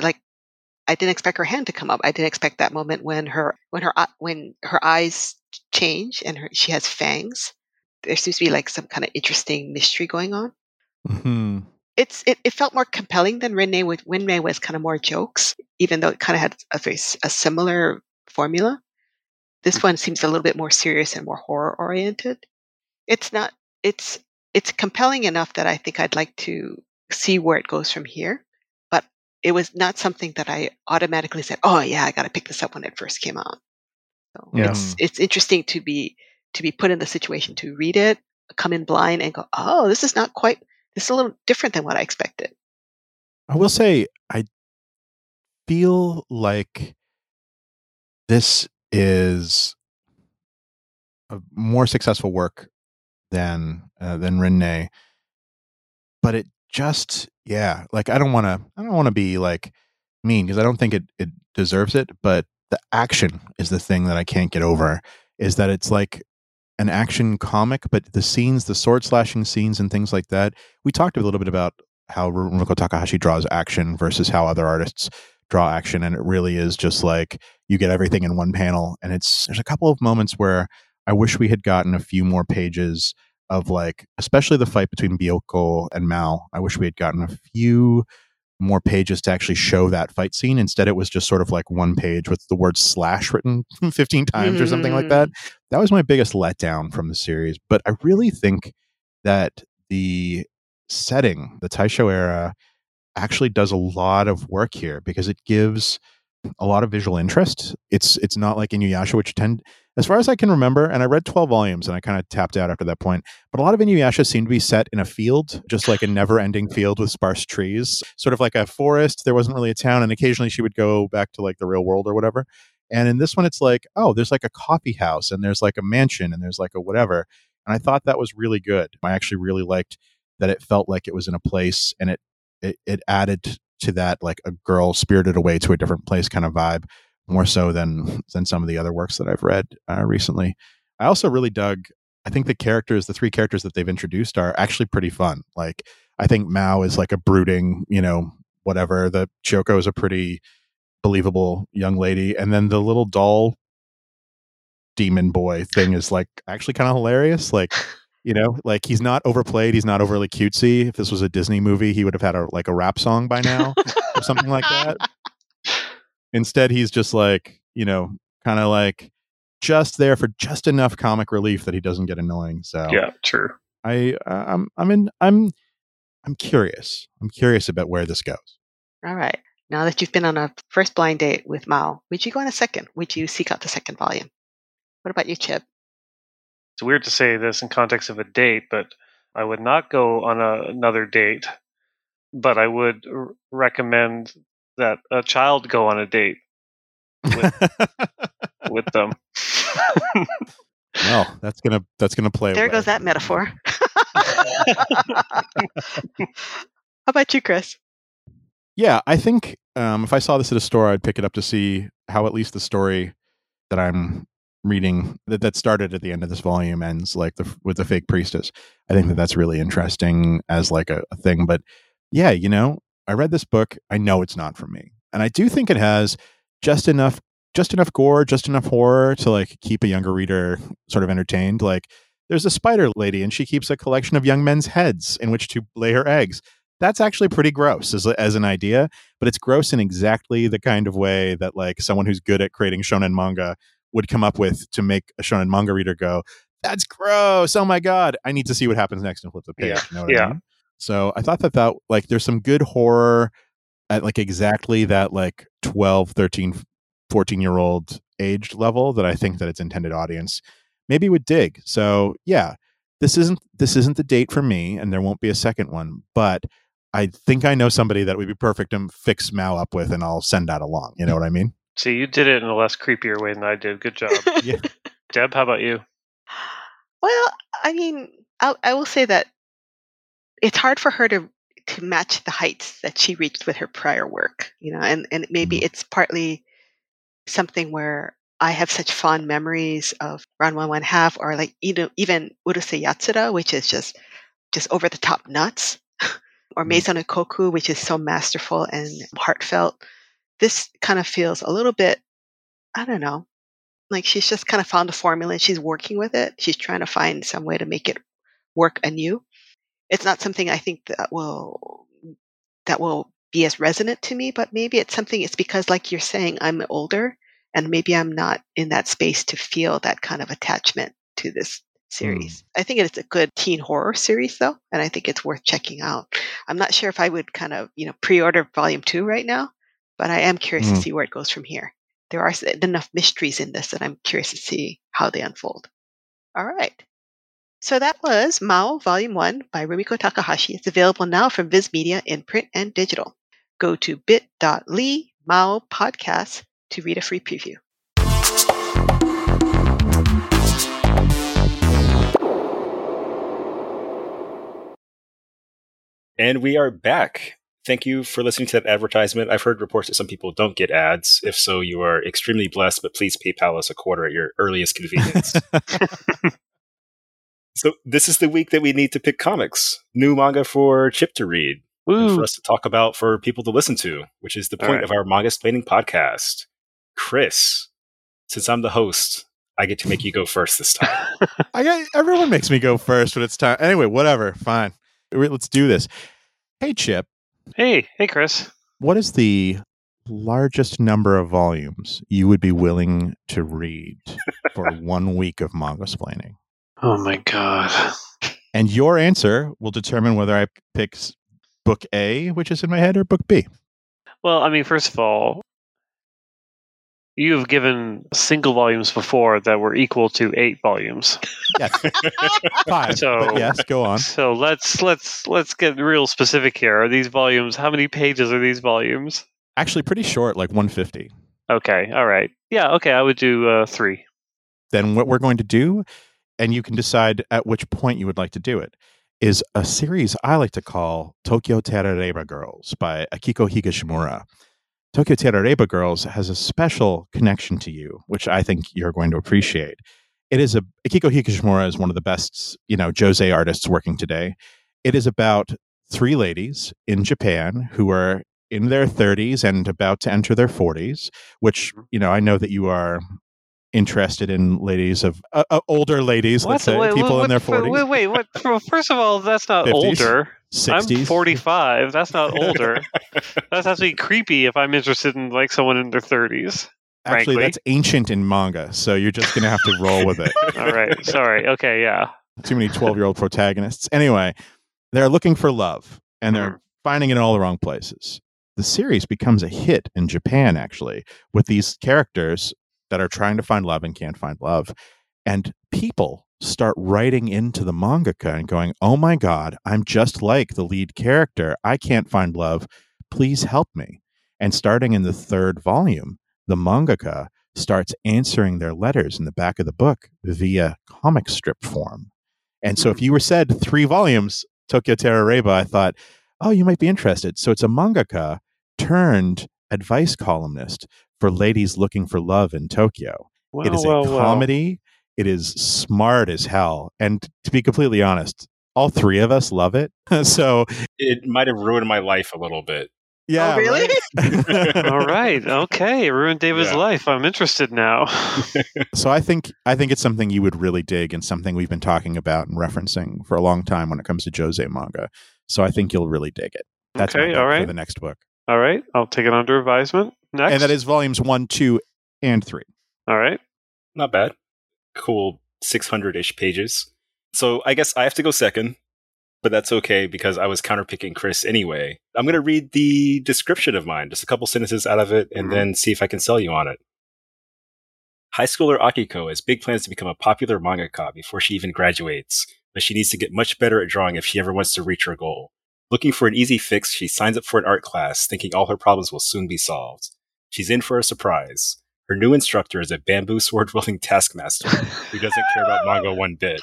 like I didn't expect her hand to come up. I didn't expect that moment when her when her when her eyes change and her, she has fangs. There seems to be like some kind of interesting mystery going on.
Mhm.
It's it, it felt more compelling than Rinne. With Rinne was kind of more jokes, even though it kind of had a very a similar formula. This one seems a little bit more serious and more horror oriented. It's not. It's it's compelling enough that I think I'd like to see where it goes from here. It was not something that I automatically said, "Oh yeah, I got to pick this up when it first came out." So
Yeah.
it's it's interesting to be to be put in the situation to read it, come in blind, and go, "Oh, this is not quite. This is a little different than what I expected."
I will say I feel like this is a more successful work than uh, than Rinne, but it just yeah, like I don't want to I don't want to be like mean because I don't think it it deserves it, but the action is the thing that I can't get over. Is that it's like an action comic, but the scenes, the sword slashing scenes and things like that. We talked a little bit about how Rumiko Takahashi draws action versus how other artists draw action, and it really is just like you get everything in one panel. And it's there's a couple of moments where I wish we had gotten a few more pages of like, especially the fight between Byakko and Mao. I wish we had gotten a few more pages to actually show that fight scene. Instead, it was just sort of like one page with the word slash written 15 times or something like that. Hmm. That was my biggest letdown from the series. But I really think that the setting, the Taisho era, actually does a lot of work here because it gives a lot of visual interest. It's it's not like in Inuyasha, which tend as far as I can remember, and I read 12 volumes and I kind of tapped out after that point. But a lot of Inuyasha seem to be set in a field, just like a never ending field with sparse trees, sort of like a forest. There wasn't really a town, and occasionally she would go back to like the real world or whatever. And in this one, it's like, oh, there's like a coffee house and there's like a mansion and there's like a whatever. And I thought that was really good. I actually really liked that it felt like it was in a place and it it, it added to that like a girl spirited away to a different place kind of vibe more so than than some of the other works that I've read uh, recently. I also really dug. I think the characters, the three characters that they've introduced, are actually pretty fun. Like I think Mao is like a brooding, you know, whatever. The Choco is a pretty believable young lady, and then the little doll demon boy thing is like actually kind of hilarious. Like you know, like he's not overplayed, he's not overly cutesy. If this was a Disney movie, he would have had a like a rap song by now or something like that. Instead, he's just like, you know, kind of like just there for just enough comic relief that he doesn't get annoying. So
Yeah, true.
I uh, I'm I'm in I'm I'm curious. I'm curious about where this goes.
All right. Now that you've been on a first blind date with Mao, would you go on a second? Would you seek out the second volume? What about you, Chip?
It's weird to say this in context of a date, but I would not go on a, another date, but I would r- recommend that a child go on a date with them.
well, that's gonna that's gonna play.
There
away.
goes that metaphor. How about you, Chris?
Yeah, I think um, if I saw this at a store, I'd pick it up to see how at least the story that I'm reading that, that started at the end of this volume ends like the, with the fake priestess. I think that that's really interesting as like a, a thing. But yeah, you know, I read this book. I know it's not for me, and I do think it has just enough, just enough gore, just enough horror to like keep a younger reader sort of entertained. Like there's a spider lady, and she keeps a collection of young men's heads in which to lay her eggs that's actually pretty gross as, as an idea, but it's gross in exactly the kind of way that like someone who's good at creating shonen manga would come up with to make a shonen manga reader go, "That's gross! Oh my god, I need to see what happens next and flip the page."
Yeah.
You know what
Yeah.
I mean? So I thought that that like there's some good horror at like exactly that like 12, 13, 14 year old age level that I think that its intended audience maybe would dig. So yeah, this isn't this isn't the date for me, and there won't be a second one, but I think I know somebody that would be perfect to fix Mao up with, and I'll send that along. You know what I mean?
See, you did it in a less creepier way than I did. Good job.
Yeah.
Deb, how about you?
Well, I mean, I, I will say that it's hard for her to to match the heights that she reached with her prior work, you know, and and maybe
Mhm.
it's partly something where I have such fond memories of Ranma One Half, or like you know even Urusei Yatsura, which is just just over the top nuts, or
Mhm.
Maison Ikkoku, which is so masterful and heartfelt. This kind of feels a little bit, I don't know, like she's just kind of found a formula and she's working with it. She's trying to find some way to make it work anew. It's not something I think that will that will be as resonant to me, but maybe it's something it's because like you're saying, I'm older and maybe I'm not in that space to feel that kind of attachment to this series. I think it's a good teen horror series though, and I think it's worth checking out. I'm not sure if I would kind of, you know, pre-order volume 2 right now, but I am curious to
Mm.
see where it goes from here. There are enough mysteries in this that I'm curious to see how they unfold. All right. So that was Mao Volume 1 by Rumiko Takahashi. It's available now from Viz Media in print and digital. Go to bit.ly Mao Podcast to read a free preview.
And we are back. Thank you for listening to that advertisement. I've heard reports that some people don't get ads. If so, you are extremely blessed, but please PayPal us a quarter at your earliest convenience. so, this is the week that we need to pick comics. New manga for Chip to read, and for us to talk about for people to listen to, which is the point
right.
of our Mangasplaining podcast. Chris, since I'm the host, I get to make you go first this time.
I got everyone makes me go first when it's time. Anyway, whatever. Fine. Let's do this. Hey, Chip.
Hey, hey, Chris.
What is the largest number of volumes you would be willing to read for one week of Mangasplaining?
Oh my god.
And your answer will determine whether I pick book A, which is in my head, or book B.
Well, I mean, first of all, you have given single volumes before that were equal to eight volumes.
Yes, five.
So-
yes, go on.
So let's let's let's get real specific here. Are these volumes? How many pages are these volumes?
Actually, pretty short, like 150.
Okay, all right. Yeah, okay. I would do uh, three.
Then what we're going to do, and you can decide at which point you would like to do it, is a series I like to call Tokyo Tarareba Girls by Akiko Higashimura. Tokyo Tarareba Girls has a special connection to you, which I think you're going to appreciate. It is a Akiko Higashimura is one of the best, you know, josei artists working today. It is about three ladies in Japan who are in their 30s and about to enter their 40s, which, mm-hmm. you know, I know that you are interested in ladies of uh, uh, older ladies, let's say,
Wait,
people
what-
in their 40s,
Wait, wait. What? well, First of all, that's not
50s,
older.
60s.
I'm 45. That's not older. that's actually creepy if I'm interested in like someone in their 30s.
Actually,
frankly.
that's ancient in manga, so you're just going to have to roll with it.
All right. Sorry. Okay. Yeah.
Too many 12 year old protagonists. Anyway, they're looking for love and they're finding it in all the wrong places. The series becomes a hit in Japan, actually, with these characters that are trying to find love and can't find love. and people start writing into the mangaka and going, "Oh my god, I'm just like the lead character. I can't find love. Please help me." And starting in the third volume, the mangaka starts answering their letters in the back of the book via comic strip form. And so, if you were said three volumes, Tokyo Tarareba, I thought, oh, you might be interested. So, it's a mangaka turned advice columnist for ladies looking for love in Tokyo.
Well,
it is a
well, well.
comedy. It is smart as hell. And to be completely honest, all three of us love it. so,
It might have ruined my life a little bit.
yeah.
oh, really?
right?
All right. Okay. Ruined David's
Yeah.
life. I'm interested now.
So I think I think it's something you would really dig and something we've been talking about and referencing for a long time when it comes to josei manga. So I think you'll really dig it. That's my
Okay,
pick
all
for the next book.
All right. I'll take it under advisement. Next.
And that is volumes one, two, and three.
All right.
Not bad. Cool 600 ish pages. So I guess I have to go second, but that's okay because I was counterpicking Chris anyway. I'm going to read the description of mine, just a couple sentences out of it, and
Mhm.
then see if I can sell you on it. High schooler Akiko has big plans to become a popular mangaka before she even graduates, but she needs to get much better at drawing if she ever wants to reach her goal. Looking for an easy fix, she signs up for an art class, thinking all her problems will soon be solved. She's in for a surprise. Her new instructor is a bamboo sword wielding taskmaster who doesn't care about manga one bit.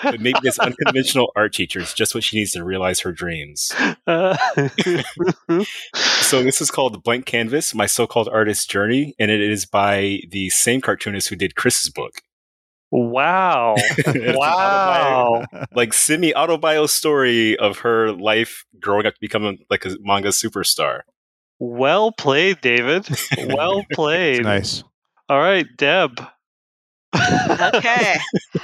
But maybe this unconventional art teacher is just what she needs to realize her dreams.
Uh,
So this is called Blank Canvas, My So-Called Artist's Journey, and it is by the same cartoonist who did Chris's book.
wow. Wow.
Like semi-autobio story of her life growing up to become like a manga superstar.
Well played, David. Well played.
nice.
All right, Deb.
okay.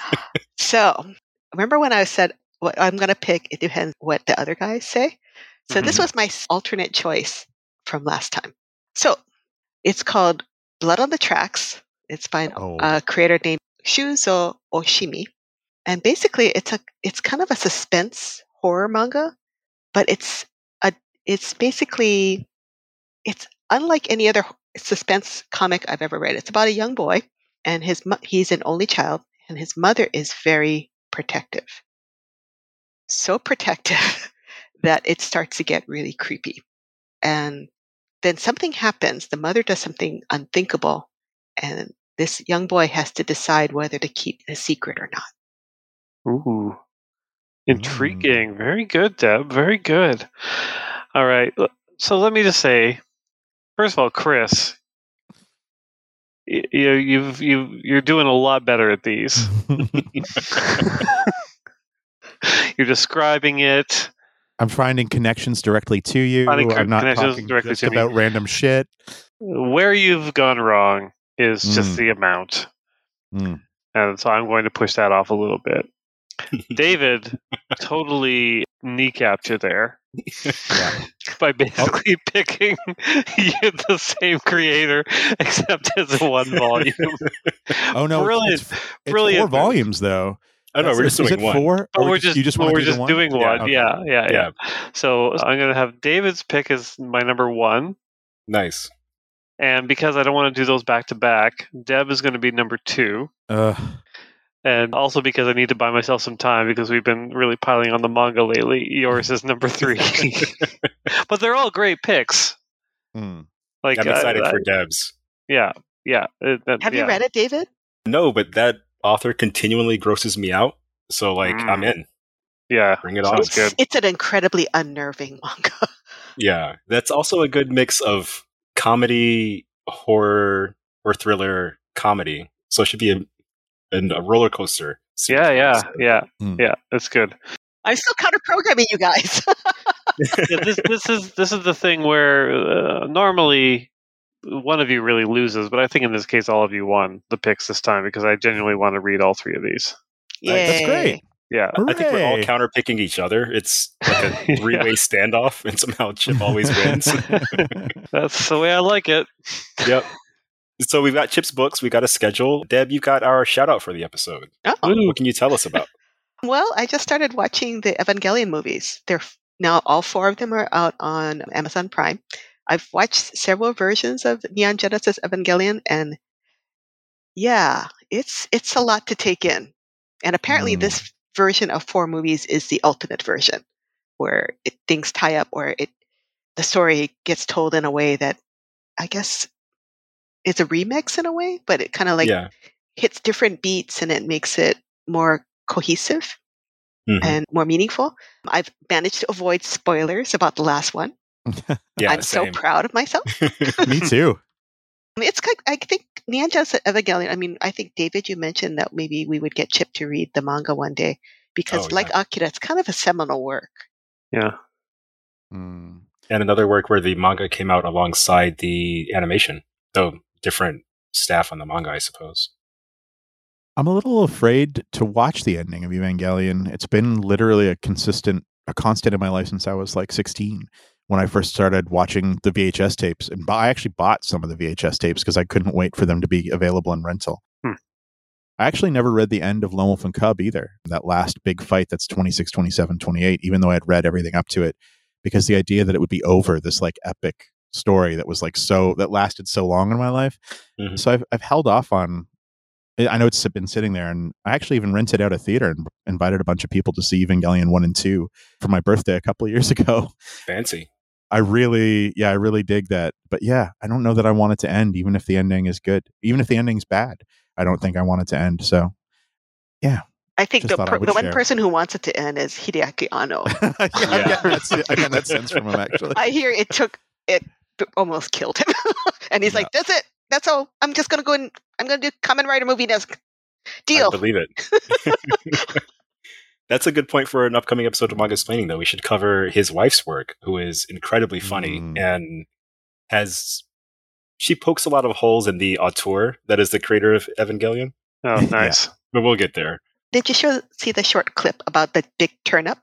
so, remember when I said what I'm going to pick? It depends what the other guys say. So, this
Mhm.
was my alternate choice from last time. So, it's called Blood on the Tracks. It's by an-
Oh.
a creator named Shuzo Oshimi, and basically, it's a it's kind of a suspense horror manga, but it's a it's basically it's unlike any other suspense comic I've ever read. It's about a young boy and his mo- he's an only child and his mother is very protective so protective that it starts to get really creepy and then something happens the mother does something unthinkable and this young boy has to decide whether to keep a secret or not
Ooh. Mm. Intriguing. Very good, Deb. Very good. All right. So let me just say, first of all, Chris, you you've you you're doing a lot better at these. you're describing it.
I'm finding connections directly to you.
Finding
I'm not
connections
talking
directly
just
to me.
about random shit.
Where you've gone wrong is just
Mm.
the amount.
Mm.
And so I'm going to push that off a little bit. David totally kneecapped you there
Yeah.
by basically picking the same creator except as one volume.
Oh no, it's-
brilliant,
it's, it's
brilliant.
four volumes though.
Oh no, we're
Is-
just
is
doing
it
one.
Four?
But
Or
we're just,
you just
but we're
to do
just
the one?
doing
Yeah,
one.
okay.
Yeah, yeah, yeah,
Yeah.
So I'm going to have David's pick as my number one.
Nice.
And because I don't want to do those back to back, Deb is going to be number two.
Uh,
And also because I need to buy myself some time because we've been really piling on the manga lately. Yours is number three. but they're all great picks.
hmm.
Like
I'm excited
uh,
for Debs.
yeah, yeah. it- that-
have
yeah.
you read it david
No, but that author continually grosses me out. So like
Mm.
I'm in.
Yeah,
Bring it on.
good.
it's an incredibly unnerving manga
Yeah. That's also a good mix of comedy, horror, or thriller comedy. So it should be a, an- a roller coaster. series
Yeah, yeah,
us.
yeah,
Mm.
yeah. It's good.
i'm still counter programming you guys
yeah, this this is this is the thing where uh, normally one of you really loses, but I think in this case all of you won the picks this time because I genuinely want to read all three of these.
Yeah, that's great.
Yay.
Yeah,
I think we're all
Hooray.
counter picking each other. It's like a three way standoff, and somehow Chip always wins.
that's the way I like it.
yep. So we've got Chip's books, we've got a schedule. Deb, you've got our shout out for the episode.
oh
What can you tell us about?
Well, I just started watching the Evangelion movies. They're now all four of them are out on Amazon Prime. I've watched several versions of Neon Genesis Evangelion, and yeah, it's it's a lot to take in. And apparently,
Mm.
this version of four movies is the ultimate version, where it, things tie up, where it the story gets told in a way that I guess is a remix in a way, but it kind of like
yeah.
hits different beats and it makes it more cohesive
Mhm.
and more meaningful. I've managed to avoid spoilers about the last one.
yeah,
I'm so proud of myself.
Me too.
I mean, it's kind I think Neon Genesis Evangelion. I mean, I think David, you mentioned that maybe we would get Chip to read the manga one day because,
Oh,
like. Akira, it's kind of a seminal work.
Yeah.
Mm.
and another work where the manga came out alongside the animation, though different staff on the manga, I suppose.
I'm a little afraid to watch the ending of Evangelion. It's been literally a consistent, a constant in my life since I was like 16 when I first started watching the VHS tapes. And I actually bought some of the VHS tapes because I couldn't wait for them to be available in rental.
Hmm.
I actually never read the end of Lone Wolf and Cub either. That last big fight that's 26, 27, 28, even though I had read everything up to it, because the idea that it would be over this like epic story that was like so, that lasted so long in my life.
Mhm.
So I've, I've held off on I know it's been sitting there, and I actually even rented out a theater and invited a bunch of people to see Evangelion one and two for my birthday a couple of years ago.
Fancy.
I really, yeah, I really dig that. But yeah, I don't know that I want it to end, even if the ending is good, even if the ending's bad. I don't think I want it to end. So yeah,
I think the,
thought I
the one
share.
person who wants it to end is Hideaki Anno.
yeah, I'm
Yeah.
getting that, I'm getting that sense from him actually.
I hear it took it b- almost killed him, and he's
Yeah.
like, "That's it. That's all. I'm just gonna go and I'm gonna do Kamen Rider movie desk
I
deal."
believe it. That's a good point for an upcoming episode of Mangasplaining, though. We should cover his wife's work, who is incredibly funny
Mm.
and has. She pokes a lot of holes in the auteur that is the creator of Evangelion,
Oh,
Yeah.
nice.
but we'll get there.
Did you show, see the short clip about the big turnip?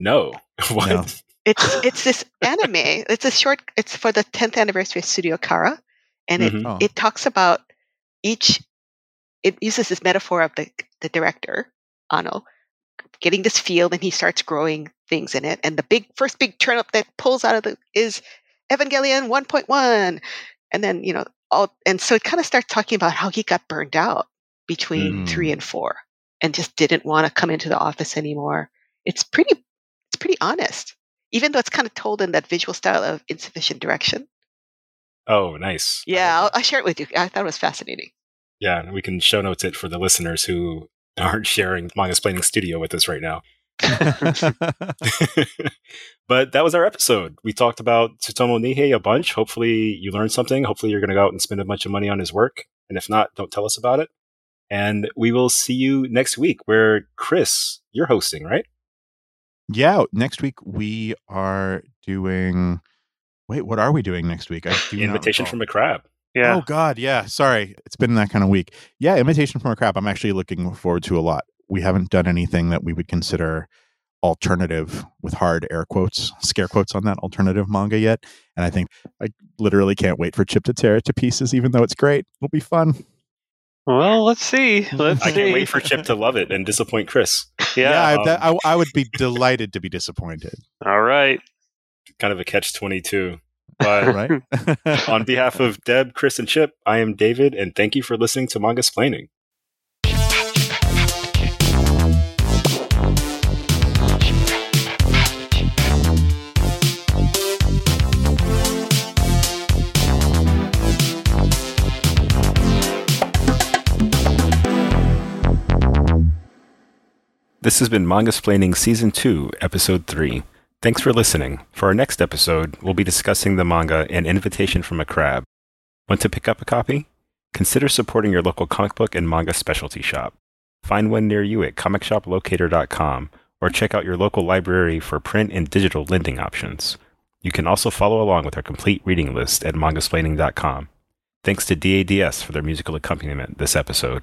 No. what?
No.
It's it's this anime. It's a short. It's for the 10th anniversary of Studio Khara, and it
Mhm.
Oh.
it talks about each. It uses this metaphor of the the director Anno getting this field, and he starts growing things in it. And the big first big turnip that pulls out of the is Evangelion 1.1, and then you know all. And so it kind of starts talking about how he got burned out between
Mm.
three and four, and just didn't want to come into the office anymore. It's pretty. It's pretty honest even though it's kind of told in that visual style of insufficient direction.
Oh, nice.
Yeah, I'll. I'll share it with you. I thought it was fascinating.
Yeah, and we can show notes it for the listeners who aren't sharing Mangasplaining Studio with us right now. but that was our episode. We talked about Tsutomu Nihei a bunch. Hopefully, you learned something. Hopefully, you're going to go out and spend a bunch of money on his work. And if not, don't tell us about it. And we will see you next week, where Chris, you're hosting, right?
Yeah, next week we are doing. Wait, what are we doing next week? I do
Invitation from a crab.
Yeah.
Oh God, yeah. Sorry, it's been that kind of week. Yeah, invitation from a Crab. I'm actually looking forward to a lot. We haven't done anything that we would consider alternative with hard air quotes, scare quotes on that alternative manga yet. And I think I literally can't wait for Chip to tear it to pieces, even though it's great. It'll be fun.
Well, let's see. Let's
I
see.
can't wait for Chip to love it and disappoint Chris.
Yeah.
I,
um,
that, I, I would be delighted to be disappointed.
All right.
Kind of a catch 22. But
right?
on behalf of Deb, Chris, and Chip, I am David, and thank you for listening to Mangasplaining. This has been Mangasplaining Season 2, Episode 3. Thanks for listening. For our next episode, we'll be discussing the manga An Invitation from a Crab. Want to pick up a copy? Consider supporting your local comic book and manga specialty shop. Find one near you at comicshoplocator.com or check out your local library for print and digital lending options. You can also follow along with our complete reading list at mangasplaining.com. Thanks to DADS for their musical accompaniment this episode.